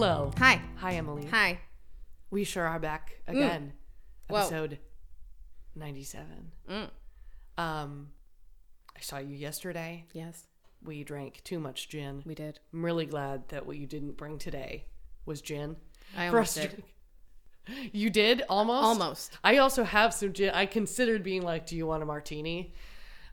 Hello. Hi. Hi, Emily. Hi. We sure are back again. Whoa. Episode 97. Mm. Um, I saw you yesterday. Yes, We drank too much gin. we did. I'm really glad that what you didn't bring today was gin. I almost did. You did almost. Almost. I also have some gin. I considered being like, "Do you want a martini?"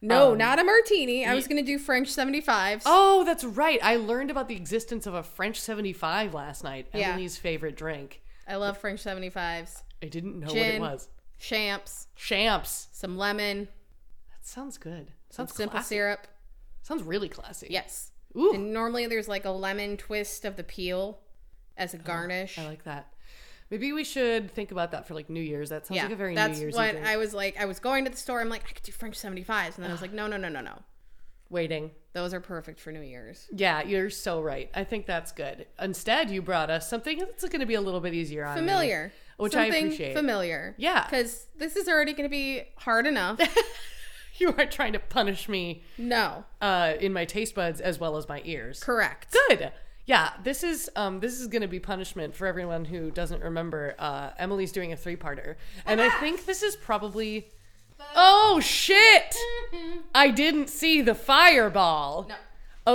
No, Um, not a martini. I was gonna do French 75s. Oh, that's right. I learned about the existence of a French 75 last night. Yeah. Emily's favorite drink. I love French 75s. I didn't know Gin. what it was. Champs, Champs. some lemon, That sounds good. some Sounds simple classy. syrup. Sounds really classy. Yes. Ooh. And normally there's like a lemon twist of the peel as a garnish. I like that. Maybe we should think about that for like New Year's. That sounds yeah, like a very that's New Year's what. I was like. I was going to the store. I'm like, I could do French 75s, and then I was like, no, no, no, no, no. Waiting. Those are perfect for New Year's. Yeah, you're so right. I think that's good. Instead, you brought us something that's going to be a little bit easier on me, Familiar, which I Something appreciate. Familiar. Yeah. because this is already going to be hard enough. you are trying to punish me no, uh, in my taste buds as well as my ears. correct. Good. Yeah, this is um, this is going to be punishment for everyone who doesn't remember. Uh, Emily's doing a three-parter, and I think this is probably. Oh shit! I didn't see the fireball. No.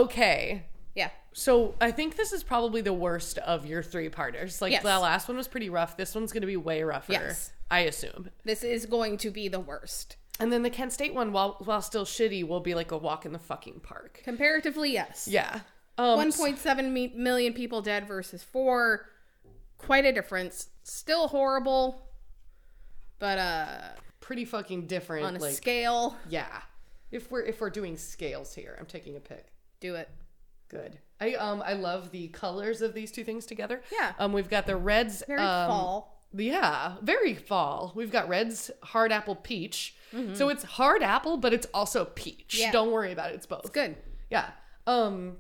Okay, Yeah. so I think this is probably the worst of your three-parters. Like Yes. the last one was pretty rough. This one's going to be way rougher. Yes. I assume. This is going to be the worst. And then the Kent State one, while while still shitty, will be like a walk in the fucking park. Comparatively, yes. Yeah. Um, 1.7 me- million people dead versus 4. Quite a difference. Still horrible. But uh pretty fucking different. on a like, scale, Yeah. If we're if we're doing scales here, I'm taking a pick. do it. Good. I um I love the colors of these two things together. Yeah. Um we've got the reds Very um, fall. Yeah, very fall. We've got reds, hard apple, peach. Mm-hmm. So it's hard apple, but it's also peach. Yeah. Don't worry about it. It's both. It's Good. Yeah. Um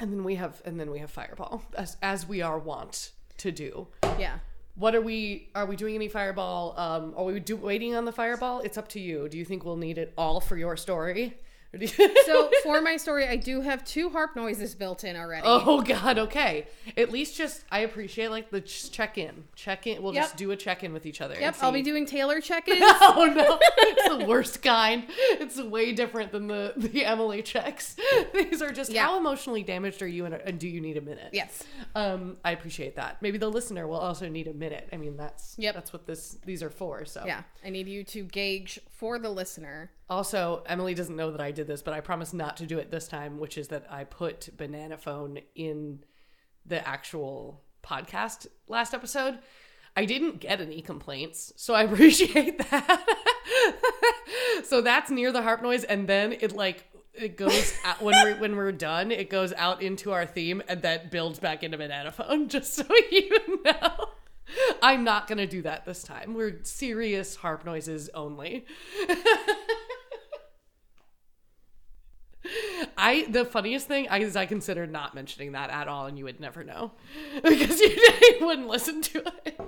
and then we have and then we have fireball as as we are wont to do. Yeah. What are we are we doing any fireball? Um are we do waiting on the fireball? It's up to you. Do you think we'll need it all for your story? Or do you- So for my story, I do have two harp noises built in already. Oh God, okay. At least just I appreciate like the check in, check in. We'll just do a check in with each other. Yep, I'll be doing Taylor check-ins. Oh no, it's the worst kind. It's way different than the the Emily checks. These are just Yeah. how emotionally damaged are you, and, and do you need a minute? yes. Um, I appreciate that. Maybe the listener will also need a minute. I mean, that's Yep. that's what this these are for. So Yeah. I need you to gauge for the listener. Also, Emily doesn't know that I did this, but I promise not to do it this time, which is that I put banana phone in the actual podcast last episode. I didn't get any complaints, so I appreciate that. so that's near the harp noise, and then it like it goes out when we're when we're done, it goes out into our theme and that builds back into banana phone, just so you know. I'm not gonna do that this time. We're serious harp noises only. I the funniest thing is I considered not mentioning that at all, and you would never know because you, you wouldn't listen to it.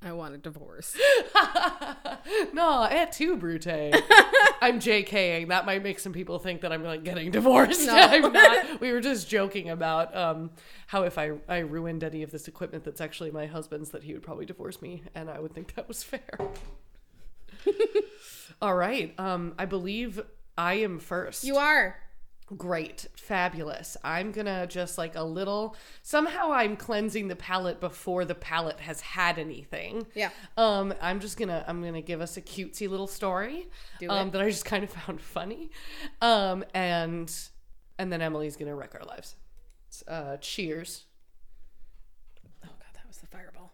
I want a divorce. no, et tu, Brute. I'm JKing. That might make some people think that I'm like getting divorced. No. I'm not. We were just joking about um, how if I I ruined any of this equipment that's actually my husband's, that he would probably divorce me, and I would think that was fair. All right. Um, I believe I am first. You are. Great, fabulous. I'm gonna just like a little. Somehow I'm cleansing the palate before the palate has had anything. Yeah. Um, I'm just gonna I'm gonna give us a cutesy little story. Do um, it. that I just kind of found funny. Um, and and then Emily's gonna wreck our lives. Uh, cheers. Oh god, that was the fireball.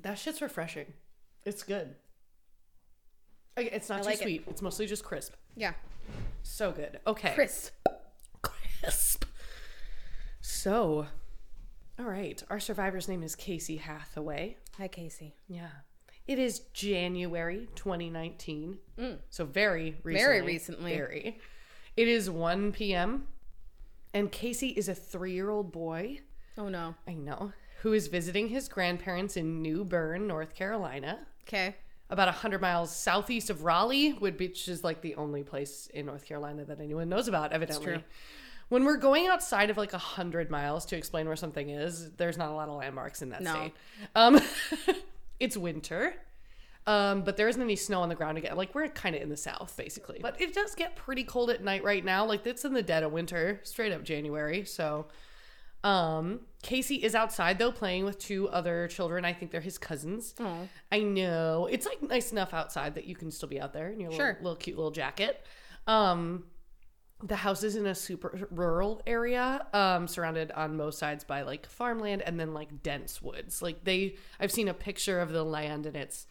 That shit's refreshing. It's good. Okay, It's not I too like it. sweet. It's mostly just crisp. Yeah. So good. Okay. Crisp. crisp. So, all right. Our survivor's name is Casey Hathaway. Hi, Casey. Yeah. It is January 2019. Mm. So very recently. Very recently. Very. It is 1 p.m. And Casey is a three year old boy. Oh no. I know. Who is visiting his grandparents in New Bern, North Carolina. Okay. About 100 miles southeast of Raleigh, which is like the only place in North Carolina that anyone knows about, evidently. true. when we're going outside of like a hundred miles to explain where something is, there's not a lot of landmarks in that No. state. Um, it's winter. Um, but there isn't any snow on the ground again. Like we're kind of in the south, basically. But it does get pretty cold at night right now. Like it's in the dead of winter, straight up January. So, um, Casey is outside though, playing with two other children. I think they're his cousins. Oh. I know it's like nice enough outside that you can still be out there in your Sure. little, little cute little jacket. Um, the house is in a super rural area, um, surrounded on most sides by like farmland and then like dense woods. Like they, I've seen a picture of the land and it's,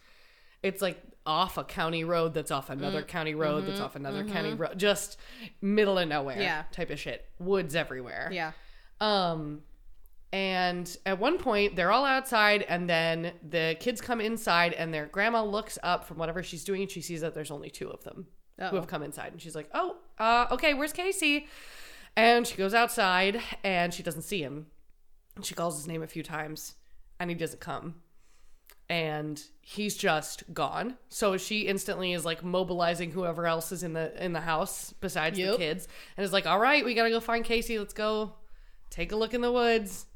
it's like off a county road that's off another Mm. county road that's off another county road, just middle of nowhere, Mm-hmm. Yeah. type of shit. Woods everywhere. Yeah. Um, and at one point, they're all outside, and then the kids come inside, and their grandma looks up from whatever she's doing, and she sees that there's only two of them who Uh-oh. have come inside, and she's like, "Oh, uh, okay, where's Casey?" And she goes outside, and she doesn't see him. And she calls his name a few times, and he doesn't come. And he's just gone. So she instantly is like mobilizing whoever else is in the in the house besides the kids, and is like, "All right, we gotta go find Casey. Let's go take a look in the woods."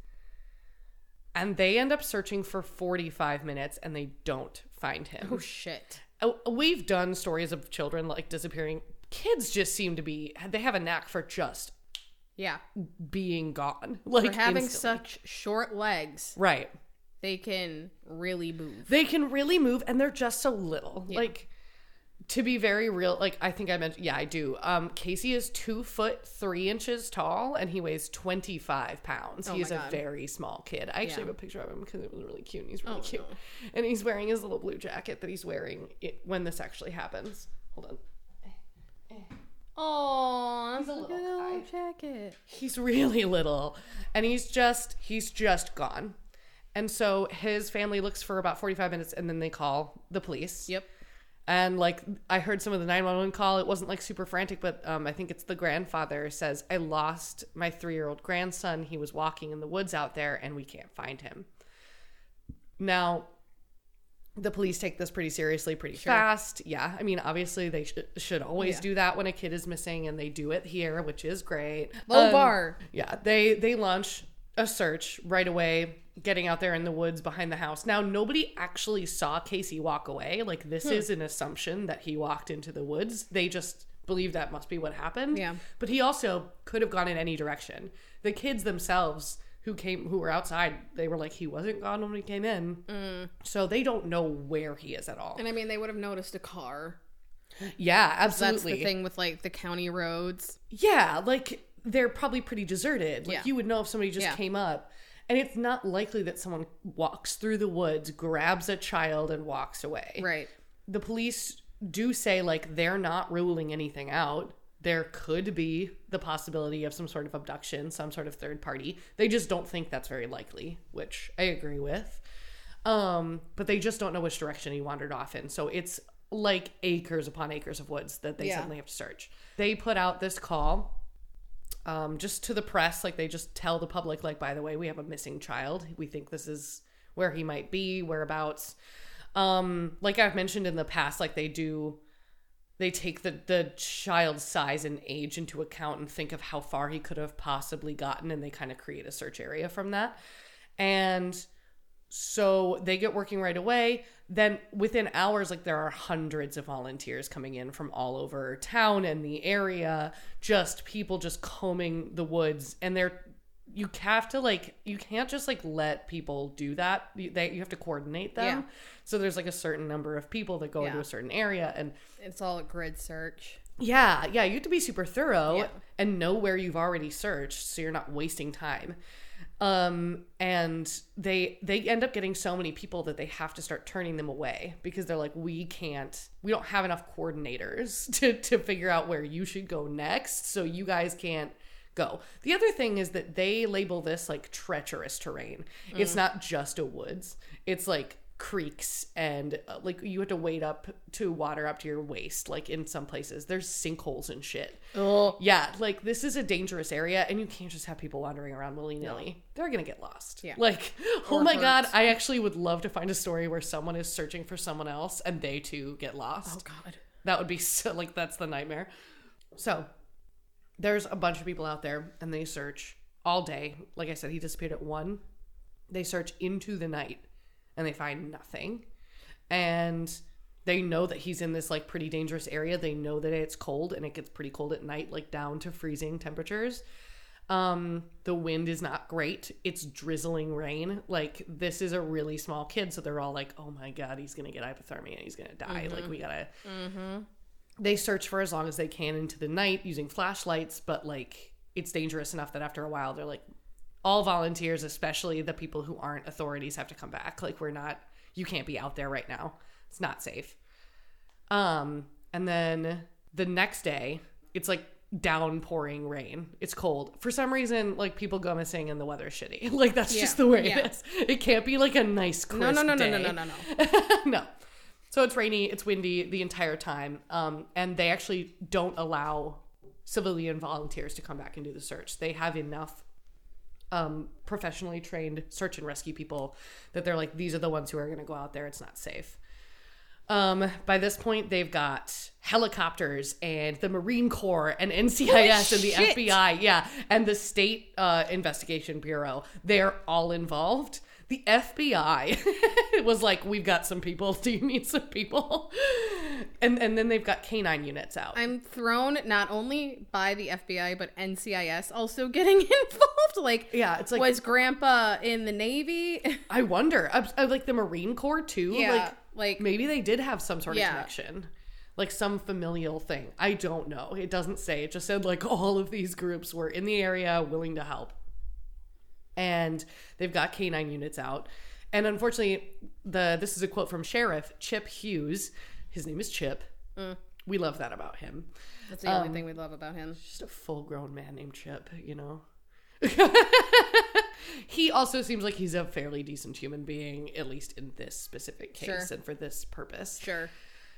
And they end up searching for 45 minutes and they don't find him. Oh shit. Uh, We've done stories of children like disappearing. Kids just seem to be, they have a knack for just Yeah. being gone. Like For having instantly. such short legs, Right. they can really move. They can really move and they're just so little. Yeah. Like, to be very real, like I think I mentioned, yeah, I do. Um, Casey is two foot three inches tall and he weighs 25 pounds. Oh he is a very small kid. I actually Yeah. have a picture of him because it was really cute and he's really Oh, cute. no. And he's wearing his little blue jacket that he's wearing it, when this actually happens. Hold on. Oh, He's a little guy. jacket. he's really little and he's just he's just gone and so his family looks for about 45 minutes and then they call the police Yep. And like i heard some of the 911 call. It wasn't like super frantic but um, i think it's the grandfather says i lost my three-year-old grandson. He was walking in the woods out there and we can't find him. Now the police take this pretty seriously pretty fast. Yeah. I mean obviously they sh- should always Yeah. do that when a kid is missing and they do it here which is great. Low Um, bar. yeah, they they launch a search right away, getting out there in the woods behind the house. Now nobody actually saw Casey walk away. Like this hmm. is an assumption that he walked into the woods. They just believe that must be what happened. Yeah. But he also could have gone in any direction. The kids themselves who came who were outside, they were like he wasn't gone when he came in. Mm. So they don't know where he is at all. And I mean, they would have noticed a car. Yeah, That's absolutely. the thing with like the county roads. Yeah, like they're probably pretty deserted. Like Yeah. you would know if somebody just Yeah. came up. And it's not likely that someone walks through the woods, grabs a child, and walks away. Right. The police do say, like, they're not ruling anything out. There could be the possibility of some sort of abduction, some sort of third party. They just don't think that's very likely, which I agree with. Um, but they just don't know which direction he wandered off in. So it's like acres upon acres of woods that they Yeah. suddenly have to search. They put out this call um, just to the press. Like they just tell the public, like, by the way, we have a missing child. We think this is where he might be, whereabouts. Um, like I've mentioned in the past, like they do they take the the child's size and age into account and think of how far he could have possibly gotten and they kind of create a search area from that and so they get working right away then within hours like there are hundreds of volunteers coming in from all over town and the area just people just combing the woods and they're you have to like you can't just like let people do that you, they, you have to coordinate them Yeah. so there's like a certain number of people that go into a certain area and It's all a grid search. yeah, yeah, you have to be super thorough Yeah. and know where you've already searched so you're not wasting time. Um and they they end up getting so many people that they have to start turning them away because they're like we can't we don't have enough coordinators to to figure out where you should go next so you guys can't go. The other thing is that they label this like treacherous terrain. It's not just a woods. It's like creeks and uh, like you have to wade up to water up to your waist like in some places there's sinkholes and shit Oh. yeah like this is a dangerous area and you can't just have people wandering around willy-nilly they're gonna get lost Yeah. like oh Or my god i actually would love to find a story where someone is searching for someone else and they too get lost Oh God. that would be so like that's the nightmare. So there's a bunch of people out there and they search all day. Like I said, he disappeared at one. They search into the night and they find nothing. And they know that he's in this like pretty dangerous area. They know that it's cold and it gets pretty cold at night, like down to freezing temperatures. Um, the wind is not great. It's drizzling rain. Like this is a really small kid, so they're all like, "Oh my god, he's gonna get hypothermia. and He's gonna die. Like we gotta." They search for as long as they can into the night using flashlights, but like it's dangerous enough that after a while they're like, all volunteers, especially the people who aren't authorities, have to come back. Like we're not. You can't be out there right now. It's not safe. Um, and then the next day, it's like downpouring rain. It's cold. For some reason, like people go missing and the weather's shitty. Like that's Yeah, just the way yeah. it is. It can't be like a nice crisp No, no, no, no, day. no, no, no, no. no. So it's rainy, it's windy the entire time. Um, and they actually don't allow civilian volunteers to come back and do the search. They have enough um, professionally trained search and rescue people that they're like, these are the ones who are going to go out there. It's not safe. Um, by this point, they've got helicopters and the Marine Corps and NCIS and the shit. FBI, yeah, and the State uh, Investigation Bureau. They're all involved. The FBI was like, "We've got some people. Do you need some people?" And and then they've got canine units out. I'm thrown not only by the FBI but NCIS also getting involved. Like, yeah, it's like was Grandpa in the Navy? I wonder, I, I like the Marine Corps too. yeah, like like, maybe they did have some sort of connection like some familial thing i don't know it doesn't say it just said like all of these groups were in the area willing to help and they've got canine units out and unfortunately the this is a quote from sheriff chip hughes his name is chip Mm. we love that about him that's the only thing we love about him. just a full grown man named Chip, you know? he also seems like he's a fairly decent human being, at least in this specific case Sure. and for this purpose. Sure.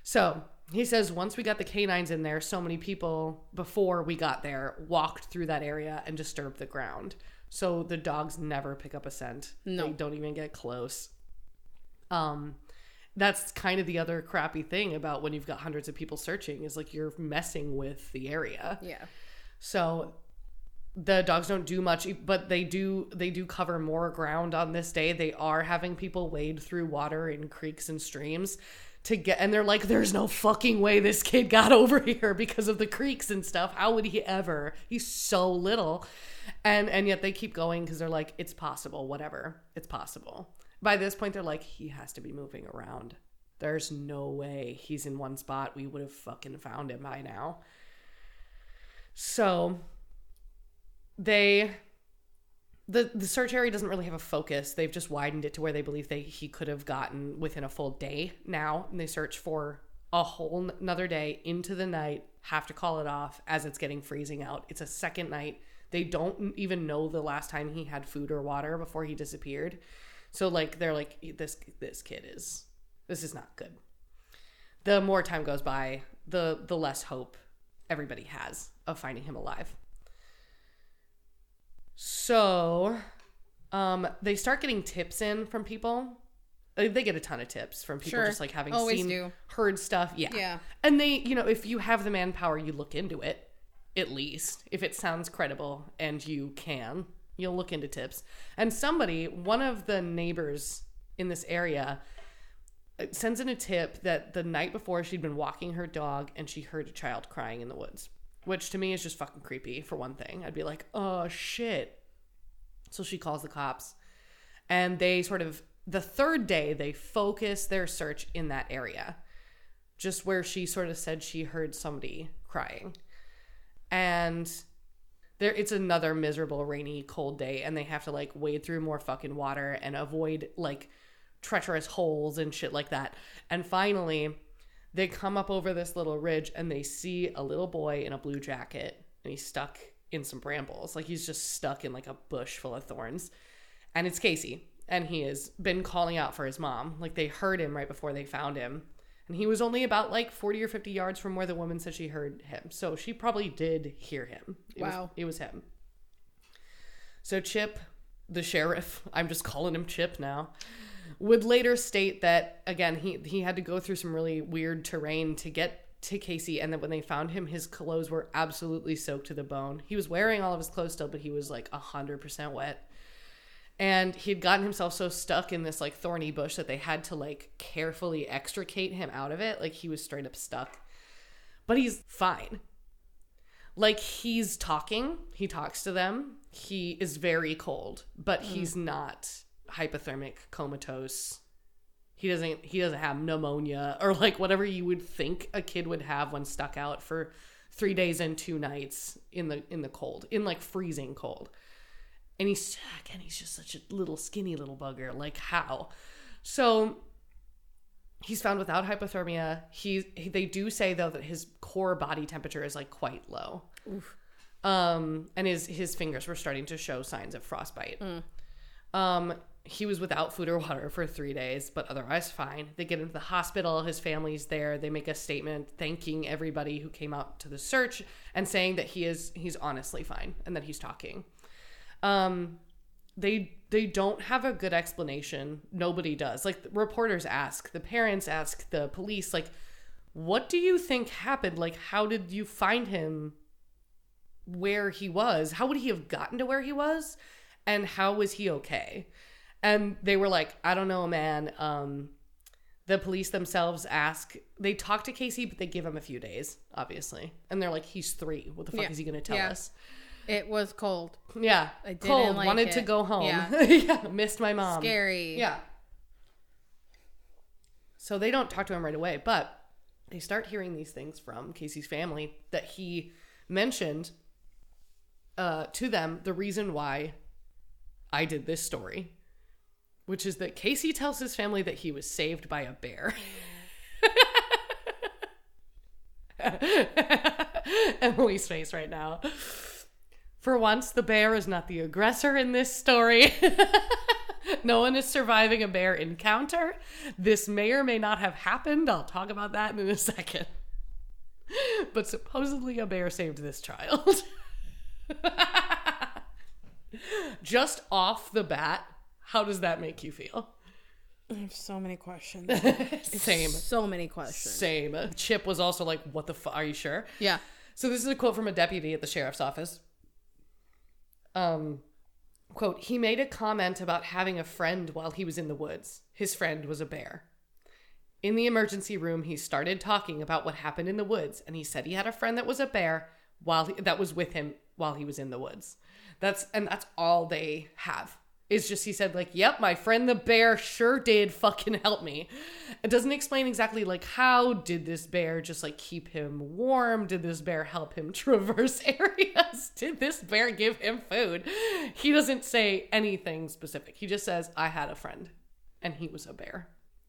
So he says once we got the canines in there, so many people before we got there walked through that area and disturbed the ground. So the dogs never pick up a scent. No. They don't even get close. Um that's kind of the other crappy thing about when you've got hundreds of people searching is like you're messing with the area. Yeah. So the dogs don't do much, but they do they do cover more ground on this day. They are having people wade through water in creeks and streams to get and they're like there's no fucking way this kid got over here because of the creeks and stuff. How would he ever? He's so little. And and yet they keep going cuz they're like it's possible, whatever. It's possible. By this point they're like he has to be moving around. There's no way he's in one spot. We would have fucking found him by now. So they the the search area doesn't really have a focus. They've just widened it to where they believe they he could have gotten within a full day now, and they search for a whole n- another day into the night. Have to call it off as it's getting freezing out. It's a second night. They don't even know the last time he had food or water before he disappeared. So like they're like this this kid is this is not good. The more time goes by, the the less hope everybody has of finding him alive. So, um, they start getting tips in from people. They get a ton of tips from people Sure. just like having Always seen, do. heard stuff. Yeah. Yeah. And they, you know, if you have the manpower, you look into it at least. If it sounds credible and you can, you'll look into tips. And somebody, one of the neighbors in this area, uh, sends in a tip that the night before she'd been walking her dog and she heard a child crying in the woods, which to me is just fucking creepy for one thing. I'd be like, oh shit. So she calls the cops and they sort of, the third day, they focus their search in that area, just where she sort of said she heard somebody crying. And there it's another miserable rainy cold day and they have to like wade through more fucking water and avoid like treacherous holes and shit like that. And finally, they come up over this little ridge and they see a little boy in a blue jacket and he's stuck in some brambles. Like he's just stuck in like a bush full of thorns. And it's Casey. And he has been calling out for his mom. Like they heard him right before they found him. And he was only about like 40 or 50 yards from where the woman said she heard him. So she probably did hear him. It was- Wow. it was him. So Chip, the sheriff, I'm just calling him Chip now, would later state that again he he had to go through some really weird terrain to get to Casey, and that when they found him, his clothes were absolutely soaked to the bone. He was wearing all of his clothes still, but he was like hundred percent wet. And he'd gotten himself so stuck in this like thorny bush that they had to like carefully extricate him out of it. Like he was straight up stuck. But he's fine. Like he's talking, he talks to them. He is very cold, but mm. he's not hypothermic, comatose. He doesn't he doesn't have pneumonia or like whatever you would think a kid would have when stuck out for 3 days and 2 nights in the in the cold, in like freezing cold. And he's again, he's just such a little skinny little bugger. Like how? So he's found without hypothermia. He, he they do say though that his core body temperature is like quite low. Um, and his his fingers were starting to show signs of frostbite. Um, he was without food or water for three days, but otherwise fine. They get into the hospital. His family's there. They make a statement thanking everybody who came out to the search and saying that he is he's honestly fine and that he's talking. Um, they they don't have a good explanation. Nobody does. Like reporters ask, the parents ask, the police like, what do you think happened? Like, how did you find him? Where he was? How would he have gotten to where he was? And how was he okay? And they were like, I don't know, man. Um, the police themselves ask. They talk to Casey, but they give him a few days, obviously. And they're like, he's three. What the fuck Yeah. is he going to tell Yeah. us? It was cold. Yeah. I didn't Cold. like wanted to go home. Yeah. Yeah. Missed my mom. Scary. Yeah. So they don't talk to him right away, but they start hearing these things from Casey's family that he mentioned uh, to them the reason why I did this story, which is that Casey tells his family that he was saved by a bear. Emily's face right now. For once, the bear is not the aggressor in this story. no one is surviving a bear encounter. This may or may not have happened. I'll talk about that in a second. But supposedly, a bear saved this child. Just off the bat, how does that make you feel? I have so many questions. Same. so many questions. Same. Chip was also like, What the fuck? Are you sure? Yeah. So this is a quote from a deputy at the sheriff's office. Um, quote, he made a comment about having a friend while he was in the woods. His friend was a bear. In the emergency room, he started talking about what happened in the woods, and he said he had a friend that was a bear while he, that was with him while he was in the woods. That's and that's all they have. It's just he said like, "Yep, my friend the bear sure did fucking help me." It doesn't explain exactly like how did this bear just like keep him warm? Did this bear help him traverse areas? Did this bear give him food? He doesn't say anything specific. He just says, "I had a friend and he was a bear."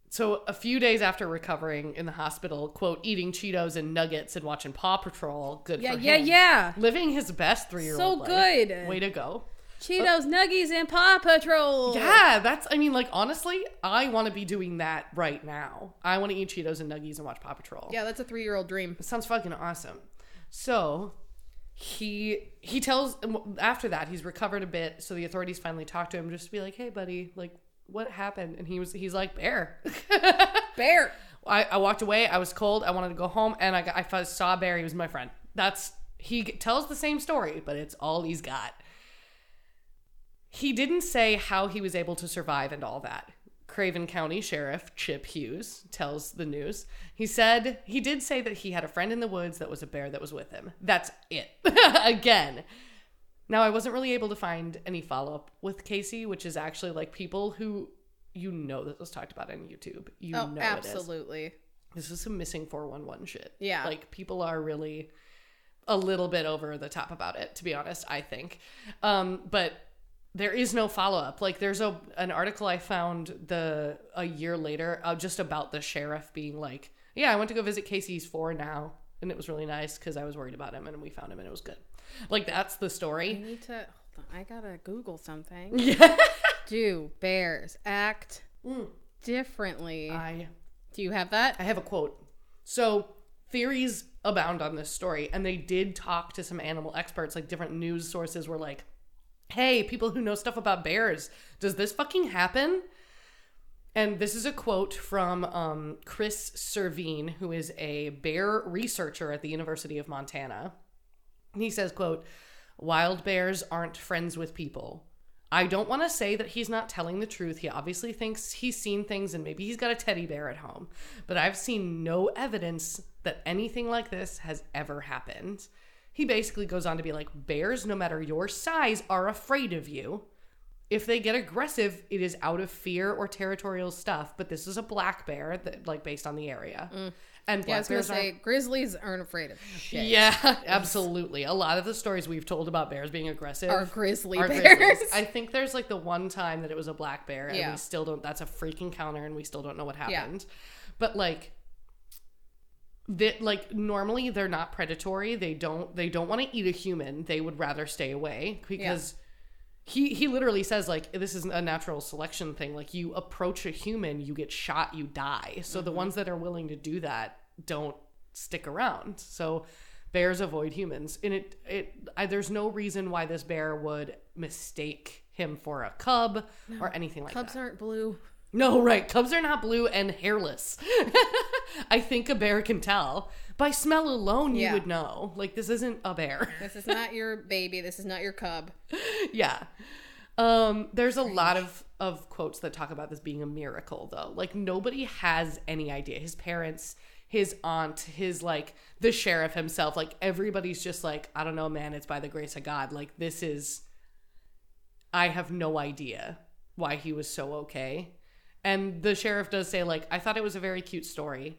So a few days after recovering in the hospital, quote, eating Cheetos and nuggets and watching Paw Patrol, good Yeah, for yeah, him. Yeah, yeah, yeah. Living his best three-year-old So life. good. Way to go. Cheetos, Nuggies, and Paw Patrol. Yeah, that's. I mean, like honestly, I want to be doing that right now. I want to eat Cheetos and Nuggies and watch Paw Patrol. Yeah, that's a three year old dream. it sounds fucking awesome. So he he tells after that he's recovered a bit. So the authorities finally talk to him just to be like, "Hey, buddy, like what happened?" And he was he's like, "Bear." Bear. I, I walked away. I was cold. I wanted to go home, and I got, I f- saw Bear. He was my friend. That's he tells the same story, but it's all he's got. He didn't say how he was able to survive and all that. Craven County Sheriff Chip Hughes tells the news. He said he did say that he had a friend in the woods that was a bear that was with him. That's it. Again. Now, I wasn't really able to find any follow up with Casey, which is actually like people who you know that was talked about on YouTube. You Oh, know it is absolutely. this is some missing 411 shit. Yeah. Like people are really a little bit over the top about it, to be honest, I think. Um, but there is no follow up. Like there's a an article I found the a year later uh, just about the sheriff being like, "Yeah, I went to go visit Casey's four now, and it was really nice because I was worried about him, and we found him, and it was good." Like that's the story. I need to. Hold on, I gotta Google something. Yeah. Do bears act Mm. differently? I Do you have that? I have a quote. So theories abound on this story, and they did talk to some animal experts, like different news sources were like, hey, people who know stuff about bears, does this fucking happen? And this is a quote from um, Chris Servheen, who is a bear researcher at the University of Montana. He says, quote, Wild bears aren't friends with people. I don't want to say that he's not telling the truth. He obviously thinks he's seen things and maybe he's got a teddy bear at home. But I've seen no evidence that anything like this has ever happened. He basically goes on to be like, Bears, no matter your size, are afraid of you. If they get aggressive, it is out of fear or territorial stuff. But this is a black bear that, like, based on the area. And Mm. Yeah, I black was gonna bears aren't grizzlies aren't afraid of shit. yeah, absolutely. A lot of the stories we've told about bears being aggressive Are grizzly are bears. grizzlies. I think there's like the one time that it was a black bear, and Yeah. we still don't. That's a freak encounter, and we still don't know what happened. But like, that like normally they're not predatory. They don't. They don't want to eat a human. They would rather stay away because. He, he literally says like this is a natural selection thing like you approach a human you get shot you die so Mm-hmm. the ones that are willing to do that don't stick around so bears avoid humans and it it I, there's no reason why this bear would mistake him for a cub or anything like Cubs that Cubs aren't blue. No right cubs are not blue and hairless i think a bear can tell by smell alone you Yeah. would know like this isn't a bear This is not your baby. This is not your cub. yeah. Um, there's a lot of of quotes that talk about this being a miracle though. Like nobody has any idea. His parents, his aunt, his like the sheriff himself, like everybody's just like, I don't know, man, it's by the grace of God. Like this is I have no idea why he was so okay. And the sheriff does say like, I thought it was a very cute story.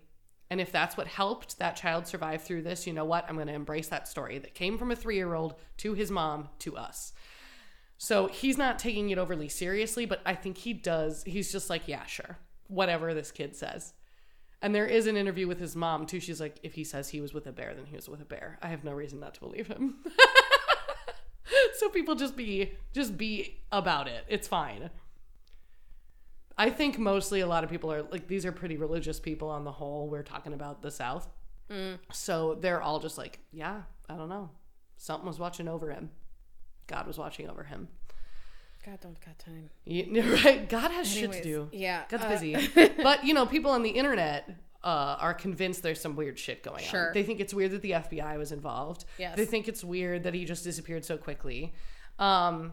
And if that's what helped that child survive through this, you know what? I'm going to embrace that story that came from a 3-year-old to his mom to us. So he's not taking it overly seriously, but I think he does. He's just like, yeah, sure. Whatever this kid says. And there is an interview with his mom too. She's like, if he says he was with a bear, then he was with a bear. I have no reason not to believe him. so people just be just be about it. It's fine. I think mostly a lot of people are like these are pretty religious people on the whole. We're talking about the South. So they're all just like, yeah, I don't know. Something was watching over him. God was watching over him. God don't got time. Yeah, right. God has shit to do. yeah, God's uh, busy. but you know, people on the internet uh, are convinced there's some weird shit going Sure. on. They think it's weird that the FBI was involved. Yes. They think it's weird that he just disappeared so quickly. Um,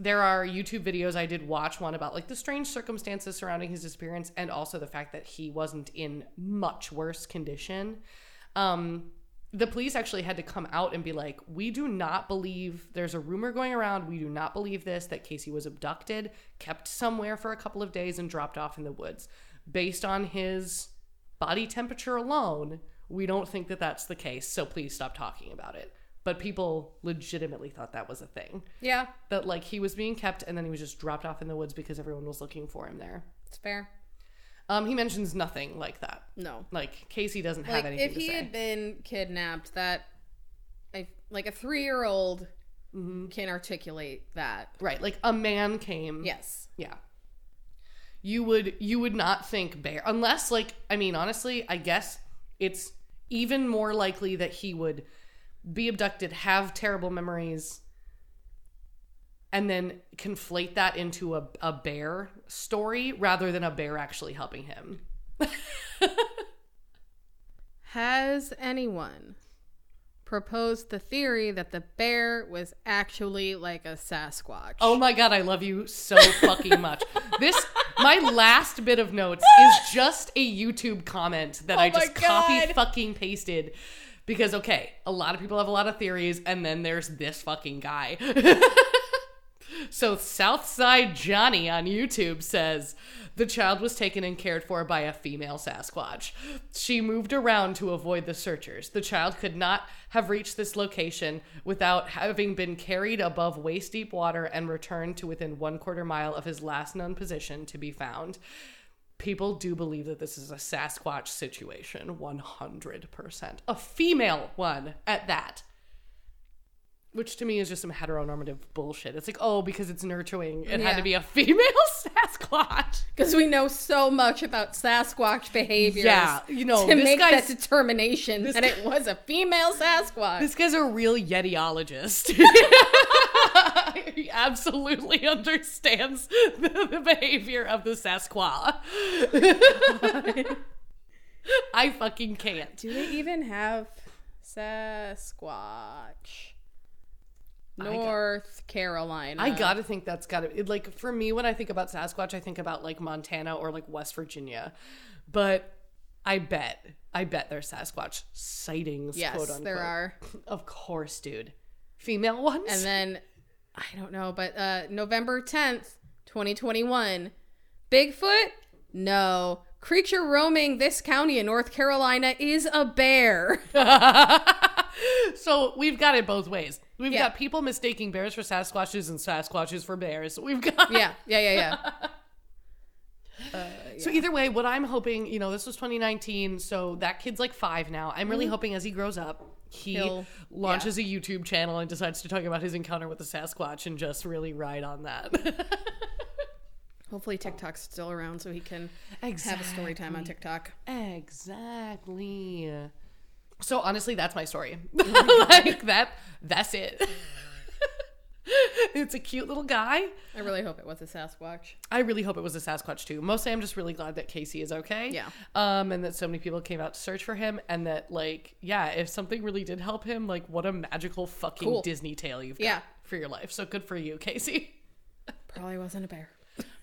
there are YouTube videos I did watch one about like the strange circumstances surrounding his disappearance and also the fact that he wasn't in much worse condition. Um, the police actually had to come out and be like, we do not believe there's a rumor going around. We do not believe this that Casey was abducted, kept somewhere for a couple of days, and dropped off in the woods. Based on his body temperature alone, we don't think that that's the case. So please stop talking about it. But people legitimately thought that was a thing. Yeah, That like he was being kept and then he was just dropped off in the woods because everyone was looking for him there. it's fair. Um, he mentions nothing like that. No. Like Casey doesn't have Like anything if he had been kidnapped, that I like a three year old Mm-hmm. can articulate that. Right, like a man came. Yes. Yeah. You would you would not think bear unless like I mean honestly, I guess it's even more likely that he would be abducted, have terrible memories and then conflate that into a, a bear story rather than a bear actually helping him. Has anyone proposed the theory that the bear was actually like a Sasquatch? Oh my god, I love you so fucking much. This my last bit of notes is just a YouTube comment that oh I Oh my just copy fucking pasted because okay, a lot of people have a lot of theories and then there's this fucking guy. So Southside Johnny on YouTube says the child was taken and cared for by a female Sasquatch. She moved around to avoid the searchers. The child could not have reached this location without having been carried above waist deep water and returned to within one quarter mile of his last known position to be found. People do believe that this is a Sasquatch situation, 100%. A female one at that. Which to me is just some heteronormative bullshit. It's like, oh, because it's nurturing, it had to be a female Sasquatch. Because we know so much about Sasquatch behaviors. Yeah, you know, to this make that guy's- determination that it was a female Sasquatch. This guy's a real Yetiologist. he absolutely understands the, the behavior of the Sasquatch. I fucking can't. Do they even have Sasquatch? I got- North Carolina. I gotta think that's gotta it, like for me when I think about Sasquatch, I think about like Montana or like West Virginia, but I bet I bet there's Sasquatch sightings. Yes, there are. Of course, dude. Female ones. And then I don't know, but uh November 10th, 2021. Bigfoot? No. Creature roaming this county in North Carolina is a bear. so we've got it both ways. We've Yeah. got people mistaking bears for Sasquatches and Sasquatches for bears. We've got yeah, yeah, yeah, yeah. So either way, what I'm hoping, you know, this was 2019, so that kid's like five now. I'm really hoping as he grows up, he. He'll- launches a YouTube channel and decides to talk about his encounter with the Sasquatch and just really ride on that. Hopefully TikTok's still around so he can have a story time on TikTok. exactly. So honestly, that's my story. like that. That's it. it's a cute little guy. I really hope it was a Sasquatch. I really hope it was a Sasquatch too. Mostly, I'm just really glad that Casey is okay. Yeah. Um, and that so many people came out to search for him, and that like, yeah, if something really did help him, like, what a magical fucking Cool. Disney tale you've got Yeah. for your life. So good for you, Casey. Probably wasn't a bear.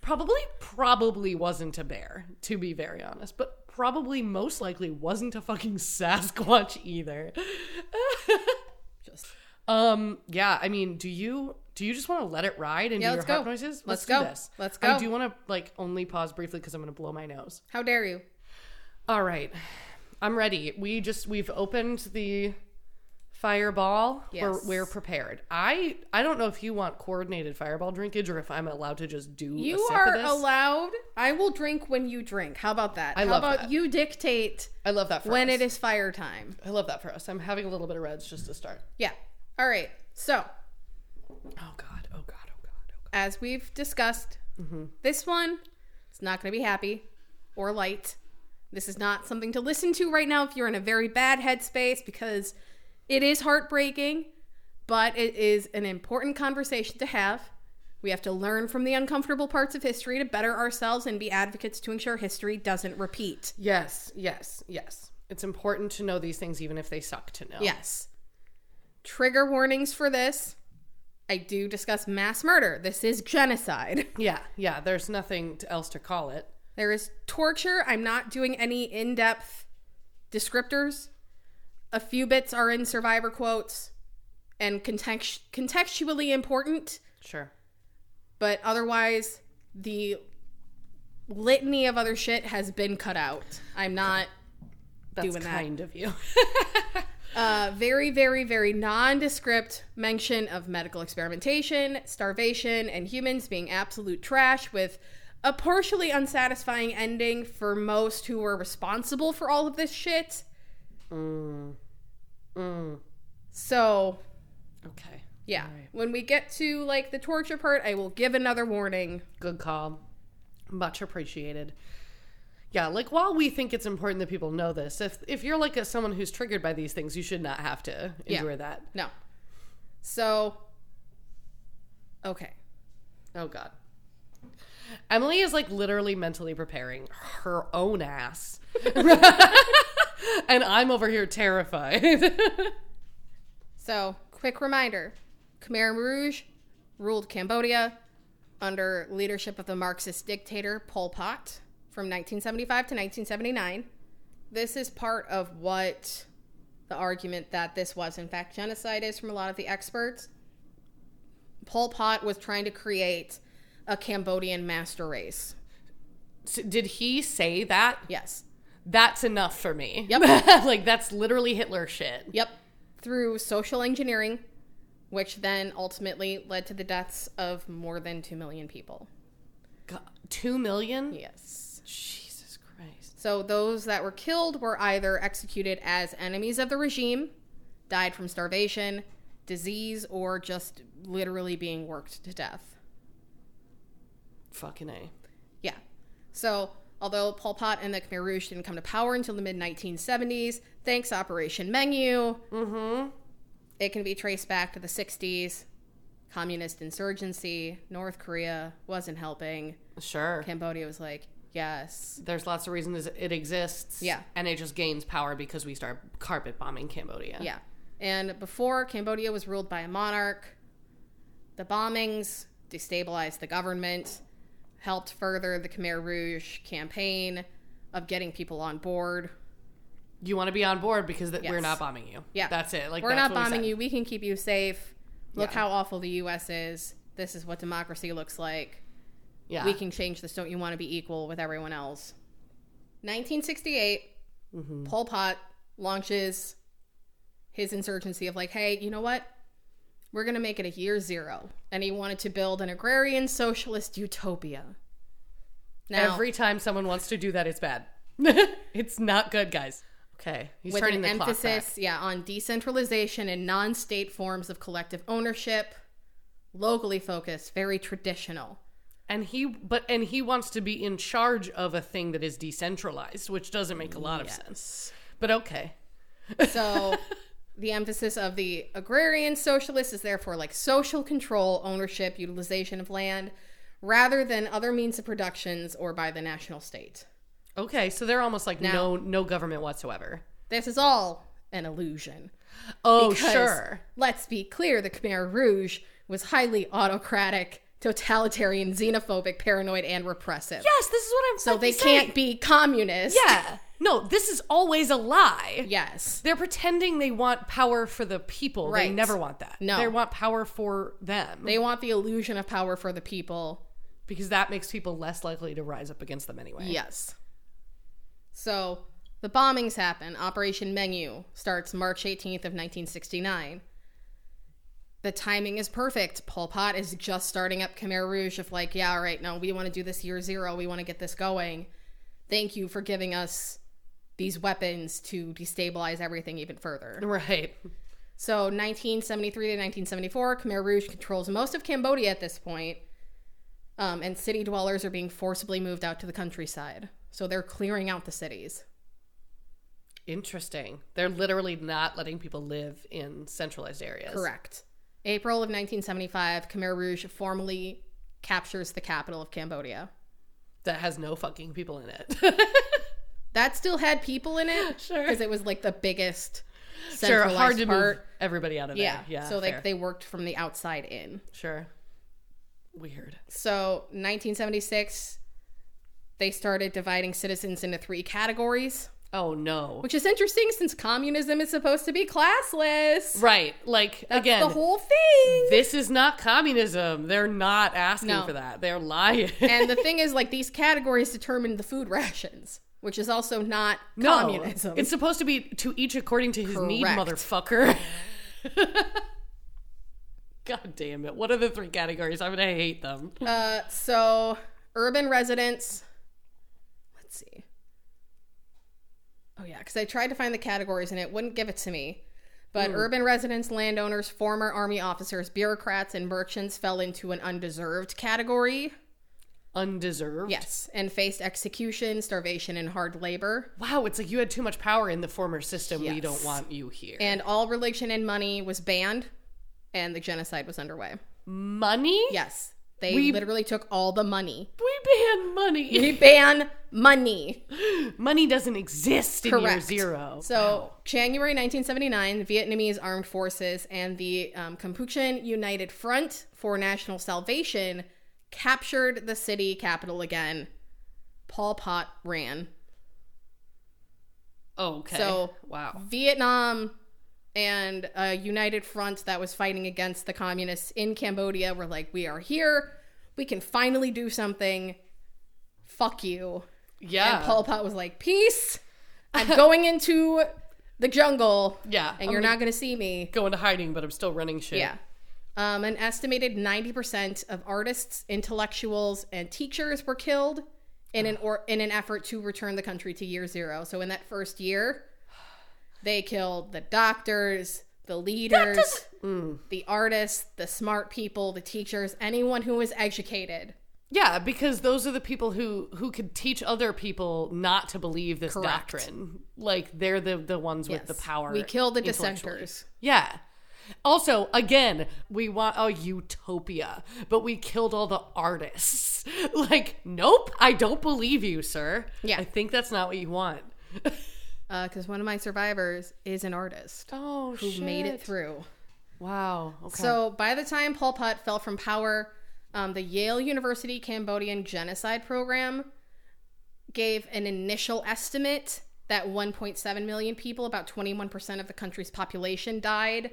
Probably, probably wasn't a bear, to be very honest, but probably most likely wasn't a fucking Sasquatch either. Um, yeah, I mean, do you do you just want to let it ride and Yeah, do let's your heart go. noises? Let's do go. this. Let's go. I do want to like only pause briefly because I'm going to blow my nose. how dare you? All right. I'm ready. We just we've opened the fireball. We're Yes. we're prepared. I I don't know if you want coordinated fireball drinkage or if I'm allowed to just do a You are allowed. I will drink when you drink. How about that? I How love about that. you dictate I love that when us. it is fire time? I love that for us. I'm having a little bit of reds just to start. Yeah. All right. So, Oh god. Oh god. Oh god. Oh god. as we've discussed, Mm-hmm. this one is not going to be happy or light. This is not something to listen to right now if you're in a very bad headspace because it is heartbreaking, but it is an important conversation to have. We have to learn from the uncomfortable parts of history to better ourselves and be advocates to ensure history doesn't repeat. Yes, yes, yes. It's important to know these things even if they suck to know. Yes. Trigger warnings for this. I do discuss mass murder. This is genocide. Yeah, yeah, there's nothing else to call it. There is torture. I'm not doing any in depth descriptors. A few bits are in survivor quotes and context- contextually important, Sure. but otherwise, the litany of other shit has been cut out. I'm not That's doing that. kind of you. uh, very, very, very nondescript mention of medical experimentation, starvation, and humans being absolute trash with a partially unsatisfying ending for most who were responsible for all of this shit. Mm, So, okay. yeah, when we get to like the torture part, I will give another warning. Good call. Much appreciated. Yeah, like while we think it's important that people know this, if if you're like a, someone who's triggered by these things, you should not have to Yeah. endure that. No. So, okay. Oh god. Emily is like literally mentally preparing her own ass. and I'm over here terrified. So, quick reminder Khmer Rouge ruled Cambodia under leadership of the Marxist dictator Pol Pot from 1975 to 1979. This is part of what the argument that this was, in fact, genocide is from a lot of the experts. Pol Pot was trying to create a Cambodian master race. So did he say that? Yes. That's enough for me. Yep. like that's literally Hitler shit. Yep. Through social engineering, which then ultimately led to the deaths of more than 2 million people. God, Two million? Yes. Jesus Christ. So those that were killed were either executed as enemies of the regime, died from starvation, disease, or just literally being worked to death. Fucking A. Yeah. So although Pol Pot and the Khmer Rouge didn't come to power until the mid 1970s, thanks Operation Menu, Mm-hmm. it can be traced back to the 60s, communist insurgency. North Korea wasn't helping. Sure. Cambodia was like, yes. There's lots of reasons it exists. Yeah. And it just gains power because we start carpet bombing Cambodia. Yeah. And before Cambodia was ruled by a monarch, the bombings destabilized the government, helped further the Khmer Rouge campaign of getting people on board. You want to be on board because that we're not bombing you. Yeah. That's it. Like We're that's not we bombing said. you. We can keep you safe. Look Yeah. how awful the US is. This is what democracy looks like. Yeah. We can change this. Don't you want to be equal with everyone else? 1968, Mm-hmm. Pol Pot launches his insurgency of like, hey, you know what? We're going to make it a year zero. And he wanted to build an agrarian socialist utopia. Now, Every time someone wants to do that, it's bad. it's not good, guys. Okay. He's with turning an the emphasis, yeah, on decentralization and non-state forms of collective ownership, locally focused, very traditional. And he but and he wants to be in charge of a thing that is decentralized, which doesn't make a lot of sense. But okay. So the emphasis of the agrarian socialist is therefore like social control, ownership, utilization of land, rather than other means of productions or by the national state. Okay, so they're almost like Now- no no government whatsoever. This is all an illusion. Oh, Because, sure. Let's be clear, the Khmer Rouge was highly autocratic, totalitarian, xenophobic, paranoid, and repressive. Yes, this is what I'm saying. So they saying. can't be communist. Yeah. No, this is always a lie. Yes. They're pretending they want power for the people. They never want that. No. They want power for them. They want the illusion of power for the people. because that makes people less likely to rise up against them anyway. Yes. So the bombings happen. Operation Menu starts March 18th of 1969. The timing is perfect. Pol Pot is just starting up Khmer Rouge of like, yeah, all right, no, we want to do this year zero. We want to get this going. Thank you for giving us these weapons to destabilize everything even further. Right. So 1973 to 1974, Khmer Rouge controls most of Cambodia at this point, um, and city dwellers are being forcibly moved out to the countryside. So they're clearing out the cities. Interesting. They're literally not letting people live in centralized areas. Correct. April of 1975, Khmer Rouge formally captures the capital of Cambodia. That has no fucking people in it. That still had people in it Sure. because it was like the biggest sure, hard to part. move everybody out of Yeah, there. Yeah. So like they worked from the outside in. Sure. Weird. So 1976, they started dividing citizens into three categories. Oh no. Which is interesting since communism is supposed to be classless. Right. Like That's again, the whole thing. this is not communism. They're not asking No. for that. They're lying. and the thing is, like, these categories determine the food rations, which is also not no, communism. It's supposed to be to each according to his need, motherfucker. God damn it. What are the three categories? I'm gonna hate them. uh, so, urban residents. Let's see. Oh, yeah, because I tried to find the categories and it wouldn't give it to me. But Hmm. urban residents, landowners, former army officers, bureaucrats, and merchants fell into an undeserved category. Undeserved. Yes, and faced execution, starvation, and hard labor. Wow, it's like you had too much power in the former system. We don't want you here. And all religion and money was banned, and the genocide was underway. money? Yes, they We- literally took all the money. We ban money. We ban money. money doesn't exist in year Correct. zero. So, January 1979, the Vietnamese Armed Forces and the um, Kampuchean United Front for National Salvation captured the city capital again. Pol Pot ran. okay. So, wow. Vietnam and a united front that was fighting against the communists in Cambodia were like, we are here. We can finally do something. Fuck you. Yeah. And Pol Pot was like, peace. I'm going into the jungle. Yeah, And I'm you're not going to see me. go into hiding, but I'm still running shit. Yeah. Um, an estimated 90% of artists, intellectuals, and teachers were killed in an or in an effort to return the country to year zero. So in that first year, they killed the doctors, the leaders, mm. the artists, the smart people, the teachers, anyone who was educated. Yeah, because those are the people who who could teach other people not to believe this Correct. doctrine. Like they're the the ones with the power. We killed the dissenters. Yeah. Also, again, we want a utopia, but we killed all the artists. Like, nope, I don't believe you, sir. Yeah. I think that's not what you want. Because one of my survivors is an artist Oh, who made it through. Wow. Okay. So by the time Pol Pot fell from power, um, the Yale University Cambodian Genocide Program gave an initial estimate that 1.7 million people, about 21% of the country's population, died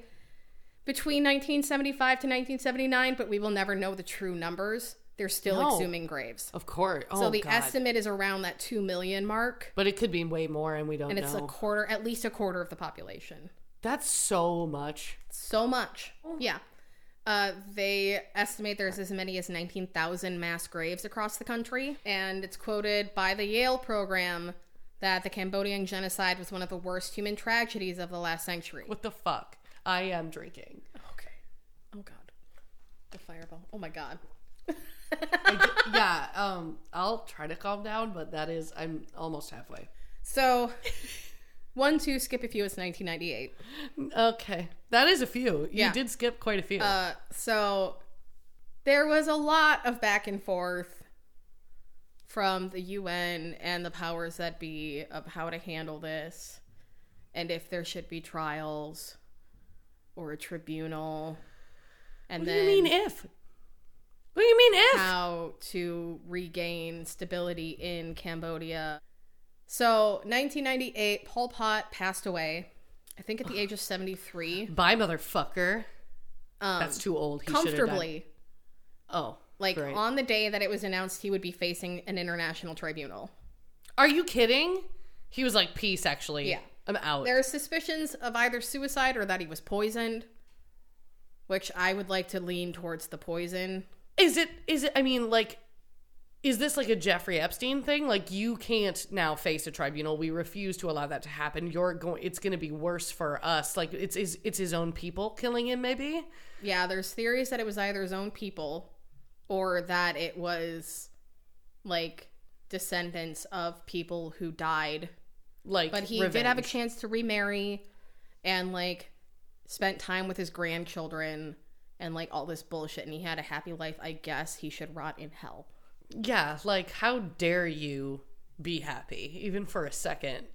between 1975 to 1979, but we will never know the true numbers. They're still No. exhuming graves. of course. Oh, so the God. estimate is around that 2 million mark, But it could be way more, and we don't and it's know. a quarter, at least a quarter of the population. That's so much. So much. Yeah. Uh, they estimate there's as many as 19,000 mass graves across the country. And it's quoted by the Yale program that the Cambodian genocide was one of the worst human tragedies of the last century. What the fuck? I am drinking. Okay. Oh, God. The fireball. Oh, my God. I yeah. Um. I'll try to calm down, but that is I'm almost halfway. So, one, two, skip a few. It's 1998. Okay, that is a few. You Yeah. did skip quite a few. Uh, so there was a lot of back and forth from the UN and the powers that be of how to handle this and if there should be trials or a tribunal and what do then you mean if? What do you mean if? how to regain stability in Cambodia. So, 1998, Pol Pot passed away, I think at the age of 73. Bye, motherfucker. Um, That's too old. He comfortably. Oh, Like on the day that it was announced he would be facing an international tribunal. Are you kidding? He was like, peace. Actually, Yeah. I'm out. There are suspicions of either suicide or that he was poisoned, which I would like to lean towards the poison. Is it? Is it? I mean, like, is this like a Jeffrey Epstein thing? Like, you can't now face a tribunal. We refuse to allow that to happen. You're going. It's going to be worse for us. Like, it's it's, it's his own people killing him. Maybe. Yeah, there's theories that it was either his own people or that it was like descendants of people who died. Like, But he revenge. did have a chance to remarry and like spent time with his grandchildren and like all this bullshit and he had a happy life. I guess he should rot in hell. Yeah, like how dare you be happy even for a second?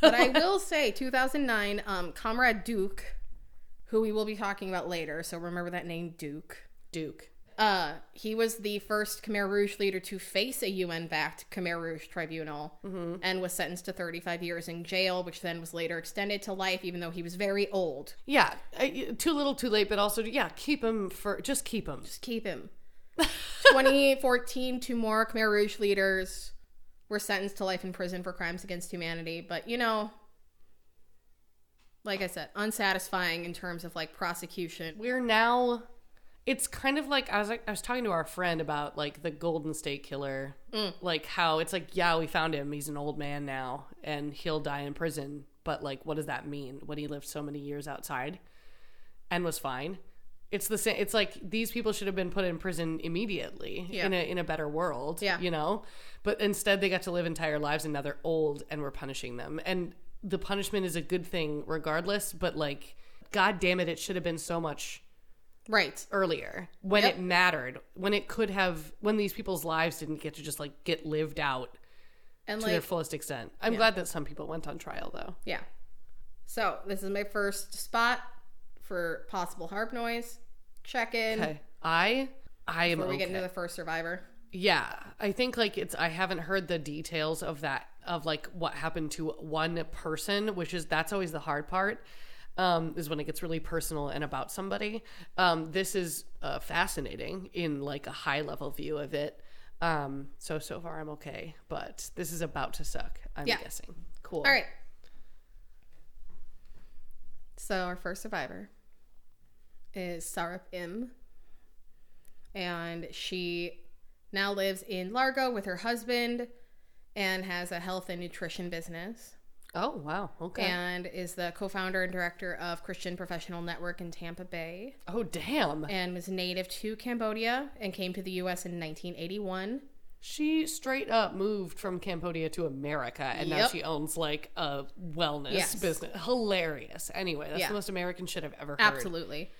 But I will say, 2009, um, Comrade Duke, who we will be talking about later, so remember that name, Duke. Duke. Uh, he was the first Khmer Rouge leader to face a UN-backed Khmer Rouge tribunal and was sentenced to 35 years in jail, which then was later extended to life, even though he was very old. Yeah, too little, too late, but also yeah, keep him for just keep him. Just keep him. 2014, two more Khmer Rouge leaders were sentenced to life in prison for crimes against humanity, but you know, like I said, unsatisfying in terms of like prosecution. We're now. It's kind of like I was like I was talking to our friend about like the Golden State Killer, mm. like how it's like yeah we found him he's an old man now and he'll die in prison, but like what does that mean when he lived so many years outside and was fine? It's the same. It's like these people should have been put in prison immediately Yeah. in a in a better world. Yeah. you know, but instead they got to live entire lives and now they're old and we're punishing them. And the punishment is a good thing regardless. But like, god damn it, it should have been so much Right. earlier when Yep. it mattered when it could have when these people's lives didn't get to just like get lived out And to their fullest extent i'm glad that some people went on trial though yeah. So this is my first spot for possible harp noise. Check in okay i i am before we okay. get into the first survivor. yeah i think like it's i haven't heard the details of that of like what happened to one person which is that's always the hard part um, is when it gets really personal and about somebody. Um, this is uh, fascinating in like a high level view of it. Um, so so far i'm okay but this is about to suck i'm Yeah. guessing. Cool. All right. So our first survivor is Sarup Im, and she now lives in Largo with her husband and has a health and nutrition business oh wow okay and is the co-founder and director of Christian Professional Network in Tampa Bay oh damn and was native to Cambodia and came to the US in 1981 She straight up moved from Cambodia to America and now she owns like a wellness Yes. business. Hilarious. Anyway, that's Yeah. the most American shit I've ever heard. Absolutely.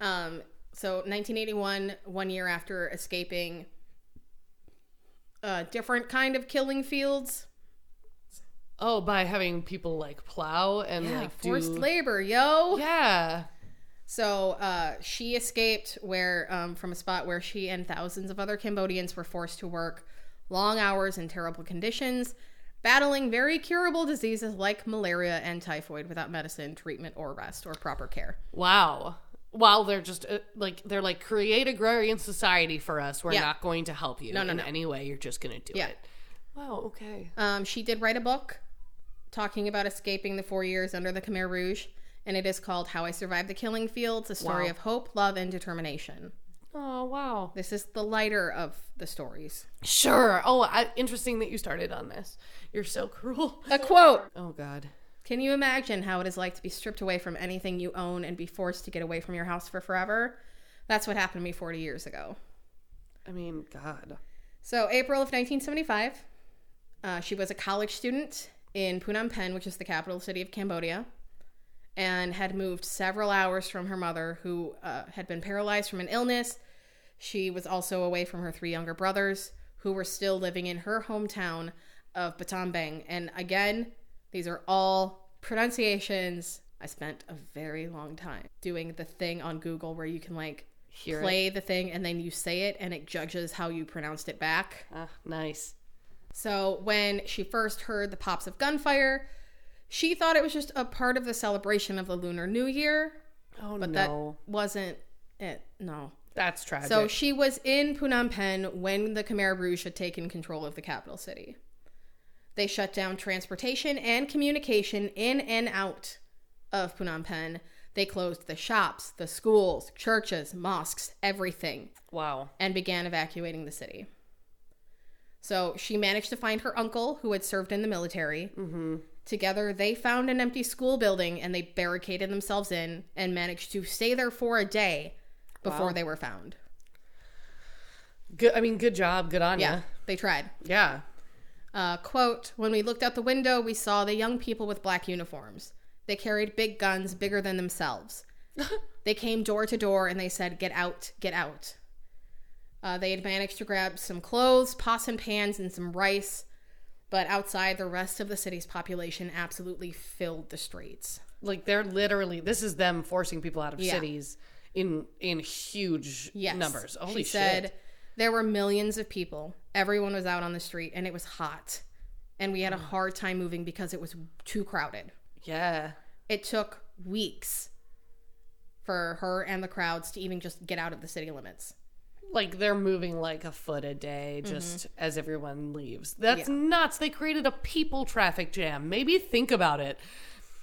Um, so 1981, one year after escaping a different kind of killing fields. Oh, by having people like plow and Yeah, like forced do labor, yo. Yeah. So uh, she escaped where um, from a spot where she and thousands of other Cambodians were forced to work long hours in terrible conditions, battling very curable diseases like malaria and typhoid without medicine, treatment, or rest or proper care. Wow. While they're just uh, like they're like create agrarian society for us. We're Yeah. not going to help you No, no, in no. any way. You're just going to do Yeah. it. Wow, okay. Um, she did write a book talking about escaping the four years under the Khmer Rouge, and it is called How I Survived the Killing Fields: A Story Wow. of Hope, Love, and Determination. Oh, wow. This is the lighter of the stories. Sure. Oh, I, interesting that you started on this. You're so cruel. A quote. Oh god. Can you imagine how it is like to be stripped away from anything you own and be forced to get away from your house for forever? That's what happened to me 40 years ago. I mean, god. So, April of 1975, uh, she was a college student in Phnom Penh, which is the capital city of Cambodia, and had moved several hours from her mother, who uh, had been paralyzed from an illness. She was also away from her three younger brothers, who were still living in her hometown of Battambang. And again, these are all pronunciations. I spent a very long time doing the thing on Google where you can like Hear it. play the thing and then you say it and it judges how you pronounced it back. Ah, nice. So when she first heard the pops of gunfire, she thought it was just a part of the celebration of the Lunar New Year, Oh but no. that wasn't it. No. That's tragic. So she was in Phnom Penh when the Khmer Rouge had taken control of the capital city. They shut down transportation and communication in and out of Phnom Penh. They closed the shops, the schools, churches, mosques, everything wow. and began evacuating the city. So she managed to find her uncle, who had served in the military. Mm-hmm. Together, they found an empty school building and they barricaded themselves in and managed to stay there for a day before Wow. they were found. Good I mean, good job. Good on Yeah, they tried. Yeah. Uh, quote When we looked out the window, we saw the young people with black uniforms. They carried big guns bigger than themselves. they came door to door and they said, Get out, get out. Uh, they had managed to grab some clothes, pots and pans, and some rice, but outside, the rest of the city's population absolutely filled the streets. Like they're literally this is them forcing people out of Yeah. cities in in huge Yes. numbers. Holy she shit. said there were millions of people. Everyone was out on the street and it was hot. And we had a hard time moving because it was too crowded. Yeah. it took weeks for her and the crowds to even just get out of the city limits. Like they're moving like a foot a day just as everyone leaves. That's nuts. They created a people traffic jam. Maybe think about it.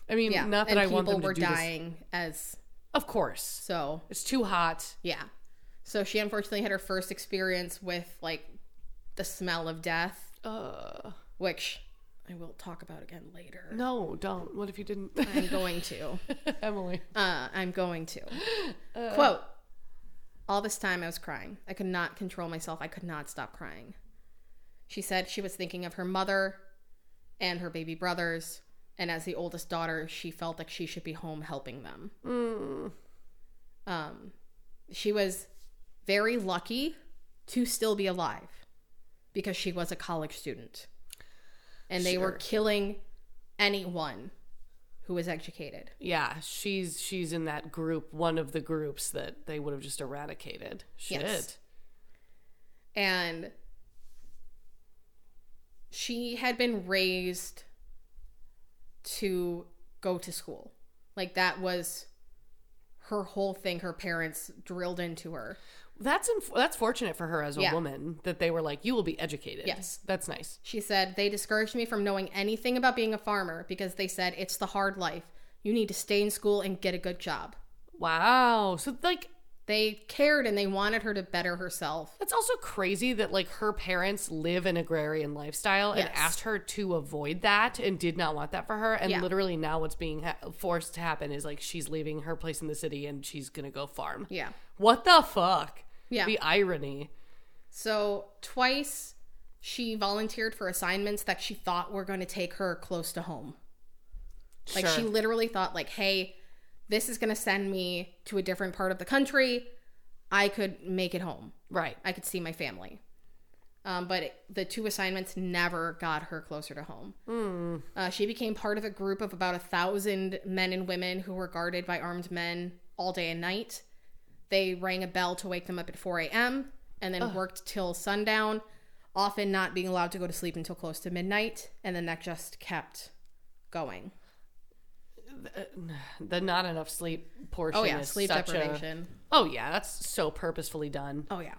I mean, Yeah, not that and I people want them to were do this. dying as Of course. so. It's too hot. Yeah, so she unfortunately had her first experience with like the smell of death, Uh, which I will talk about again later. no, don't. What if you didn't? I'm going to. Emily. Uh, I'm going to. Quote All this time I was crying. I could not control myself. I could not stop crying. She said she was thinking of her mother and her baby brothers, and as the oldest daughter, she felt like she should be home helping them. Um, she was very lucky to still be alive because she was a college student. And they were killing anyone who was educated. Yeah, she's she's in that group, one of the groups that they would have just eradicated. Shit. Yes. and she had been raised to go to school. Like that was her whole thing her parents drilled into her. That's inf- that's fortunate for her as a Yeah. woman that they were like, you will be educated. Yes. that's nice. She said they discouraged me from knowing anything about being a farmer because they said it's the hard life. You need to stay in school and get a good job. Wow. So like, They cared and they wanted her to better herself. that's also crazy that like her parents live an agrarian lifestyle and Yes. asked her to avoid that and did not want that for her. And Yeah. literally now what's being ha- forced to happen is like she's leaving her place in the city and she's gonna go farm. Yeah. What the fuck? Yeah. The irony. So twice she volunteered for assignments that she thought were going to take her close to home. Like Sure. she literally thought like, "Hey, this is going to send me to a different part of the country. I could make it home. right. I could see my family." Um, but it, the two assignments never got her closer to home. Uh, she became part of a group of about a thousand men and women who were guarded by armed men all day and night. They rang a bell to wake them up at 4 a.m. and then worked till sundown, often not being allowed to go to sleep until close to midnight. And then that just kept going. The not enough sleep portion. Oh, yeah, sleep such a- deprivation. oh yeah, that's so purposefully done. Oh, yeah.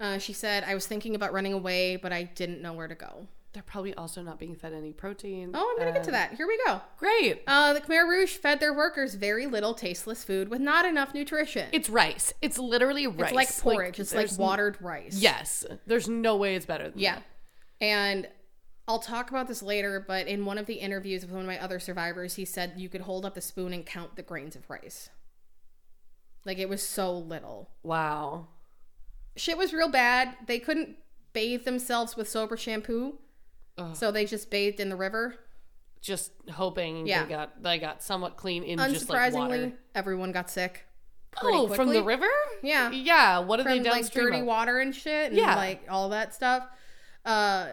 Uh, she said, I was thinking about running away, but I didn't know where to go. They're probably also not being fed any protein. Oh, I'm going to get to that. Here we go. Great. Uh, the Khmer Rouge fed their workers very little tasteless food with not enough nutrition. It's rice. It's literally rice. It's like porridge. it's like watered rice. Yes. There's no way it's better than Yeah. that. And I'll talk about this later, but in one of the interviews with one of my other survivors, he said you could hold up the spoon and count the grains of rice. Like it was so little. Wow. Shit was real bad. They couldn't bathe themselves with soap or shampoo. Ugh. So they just bathed in the river. Just hoping Yeah. they got they got somewhat clean in just like Unsurprisingly, water. everyone got sick. Oh, from the river? Yeah. Yeah. What are they from like dirty of? water and shit and Yeah. like all that stuff. Uh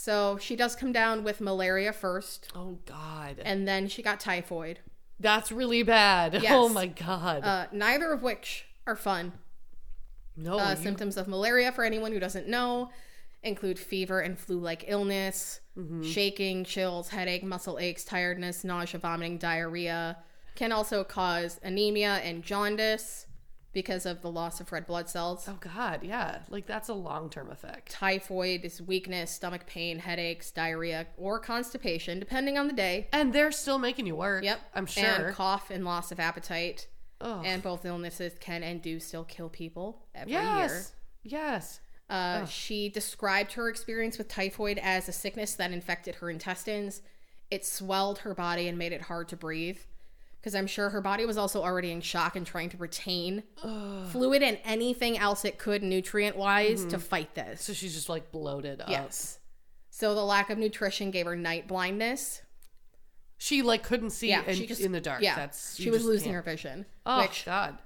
so she does come down with malaria first Oh God. and then she got typhoid. That's really bad. Yes. Oh my God. Uh neither of which are fun. no. Uh, you- symptoms of malaria for anyone who doesn't know include fever and flu-like illness, Mm-hmm. shaking, chills, headache, muscle aches, tiredness, nausea, vomiting, diarrhea. Can also cause anemia and jaundice because of the loss of red blood cells. Oh God. Yeah. Like that's a long term effect. typhoid is weakness, stomach pain, headaches, diarrhea, or constipation, depending on the day. And they're still making you work. Yep. I'm sure. And cough and loss of appetite. Ugh. And both illnesses can and do still kill people every year. yes. Yes. Uh, she described her experience with typhoid as a sickness that infected her intestines. It swelled her body and made it hard to breathe. Because I'm sure her body was also already in shock and trying to retain fluid and anything else it could nutrient wise to mm-hmm. fight this. So she's just like bloated up. Yes. So the lack of nutrition gave her night blindness. She like couldn't see Yeah, in, just in the dark. Yeah, That's she was losing can't. her vision. Oh which God.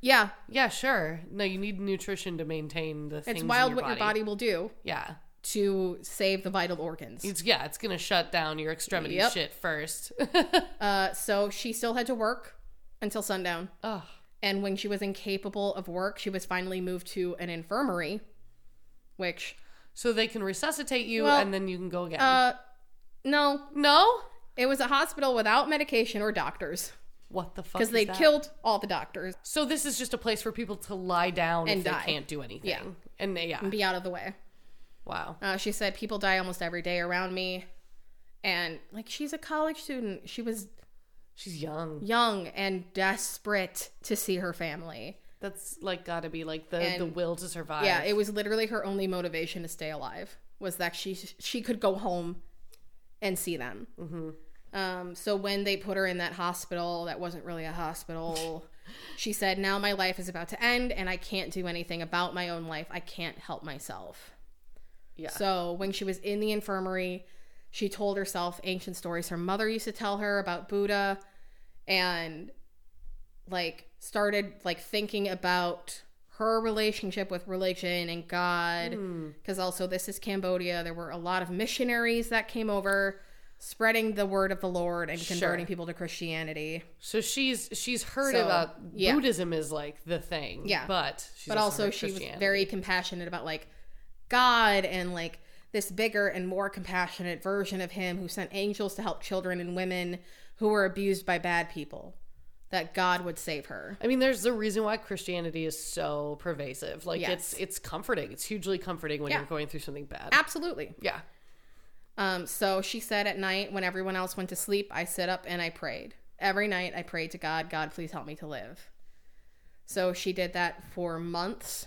yeah, Yeah, sure. No, you need nutrition to maintain the things. it's wild your what your body will do Yeah. To save the vital organs. It's yeah, it's gonna shut down your extremity Yep. shit first. Uh, so she still had to work until sundown, oh, and when she was incapable of work, she was finally moved to an infirmary, which so they can resuscitate you Well, and then you can go again. uh, no, no, it was a hospital without medication or doctors what the fuck? because is they that? killed all the doctors So this is just a place for people to lie down And if they die. can't do anything. Yeah. and they, yeah, and be out of the way. Wow. Uh, she said people die almost every day around me, and like she's a college student, she was She's young. young and desperate to see her family. That's like got to be like the the will to survive. Yeah, it was literally her only motivation to stay alive was that she she could go home and see them. Mm-hmm. Um, so when they put her in that hospital, that wasn't really a hospital. she said, "Now my life is about to end, and I can't do anything about my own life. I can't help myself." Yeah. So when she was in the infirmary, she told herself ancient stories her mother used to tell her about Buddha and like started like thinking about her relationship with religion and God hmm. because also this is Cambodia there were a lot of missionaries that came over spreading the word of the Lord and converting Sure. people to Christianity So she's she's heard So, about yeah. Buddhism is like the thing. Yeah. but she's but also she was very compassionate about like God and like this bigger and more compassionate version of him who sent angels to help children and women who were abused by bad people that God would save her. I mean, there's a reason why Christianity is so pervasive. Like Yes. it's it's comforting. It's hugely comforting when Yeah. you're going through something bad. Absolutely. yeah. Um so she said at night when everyone else went to sleep, I sit up and I prayed. Every night I prayed to God, God please help me to live. So she did that for months.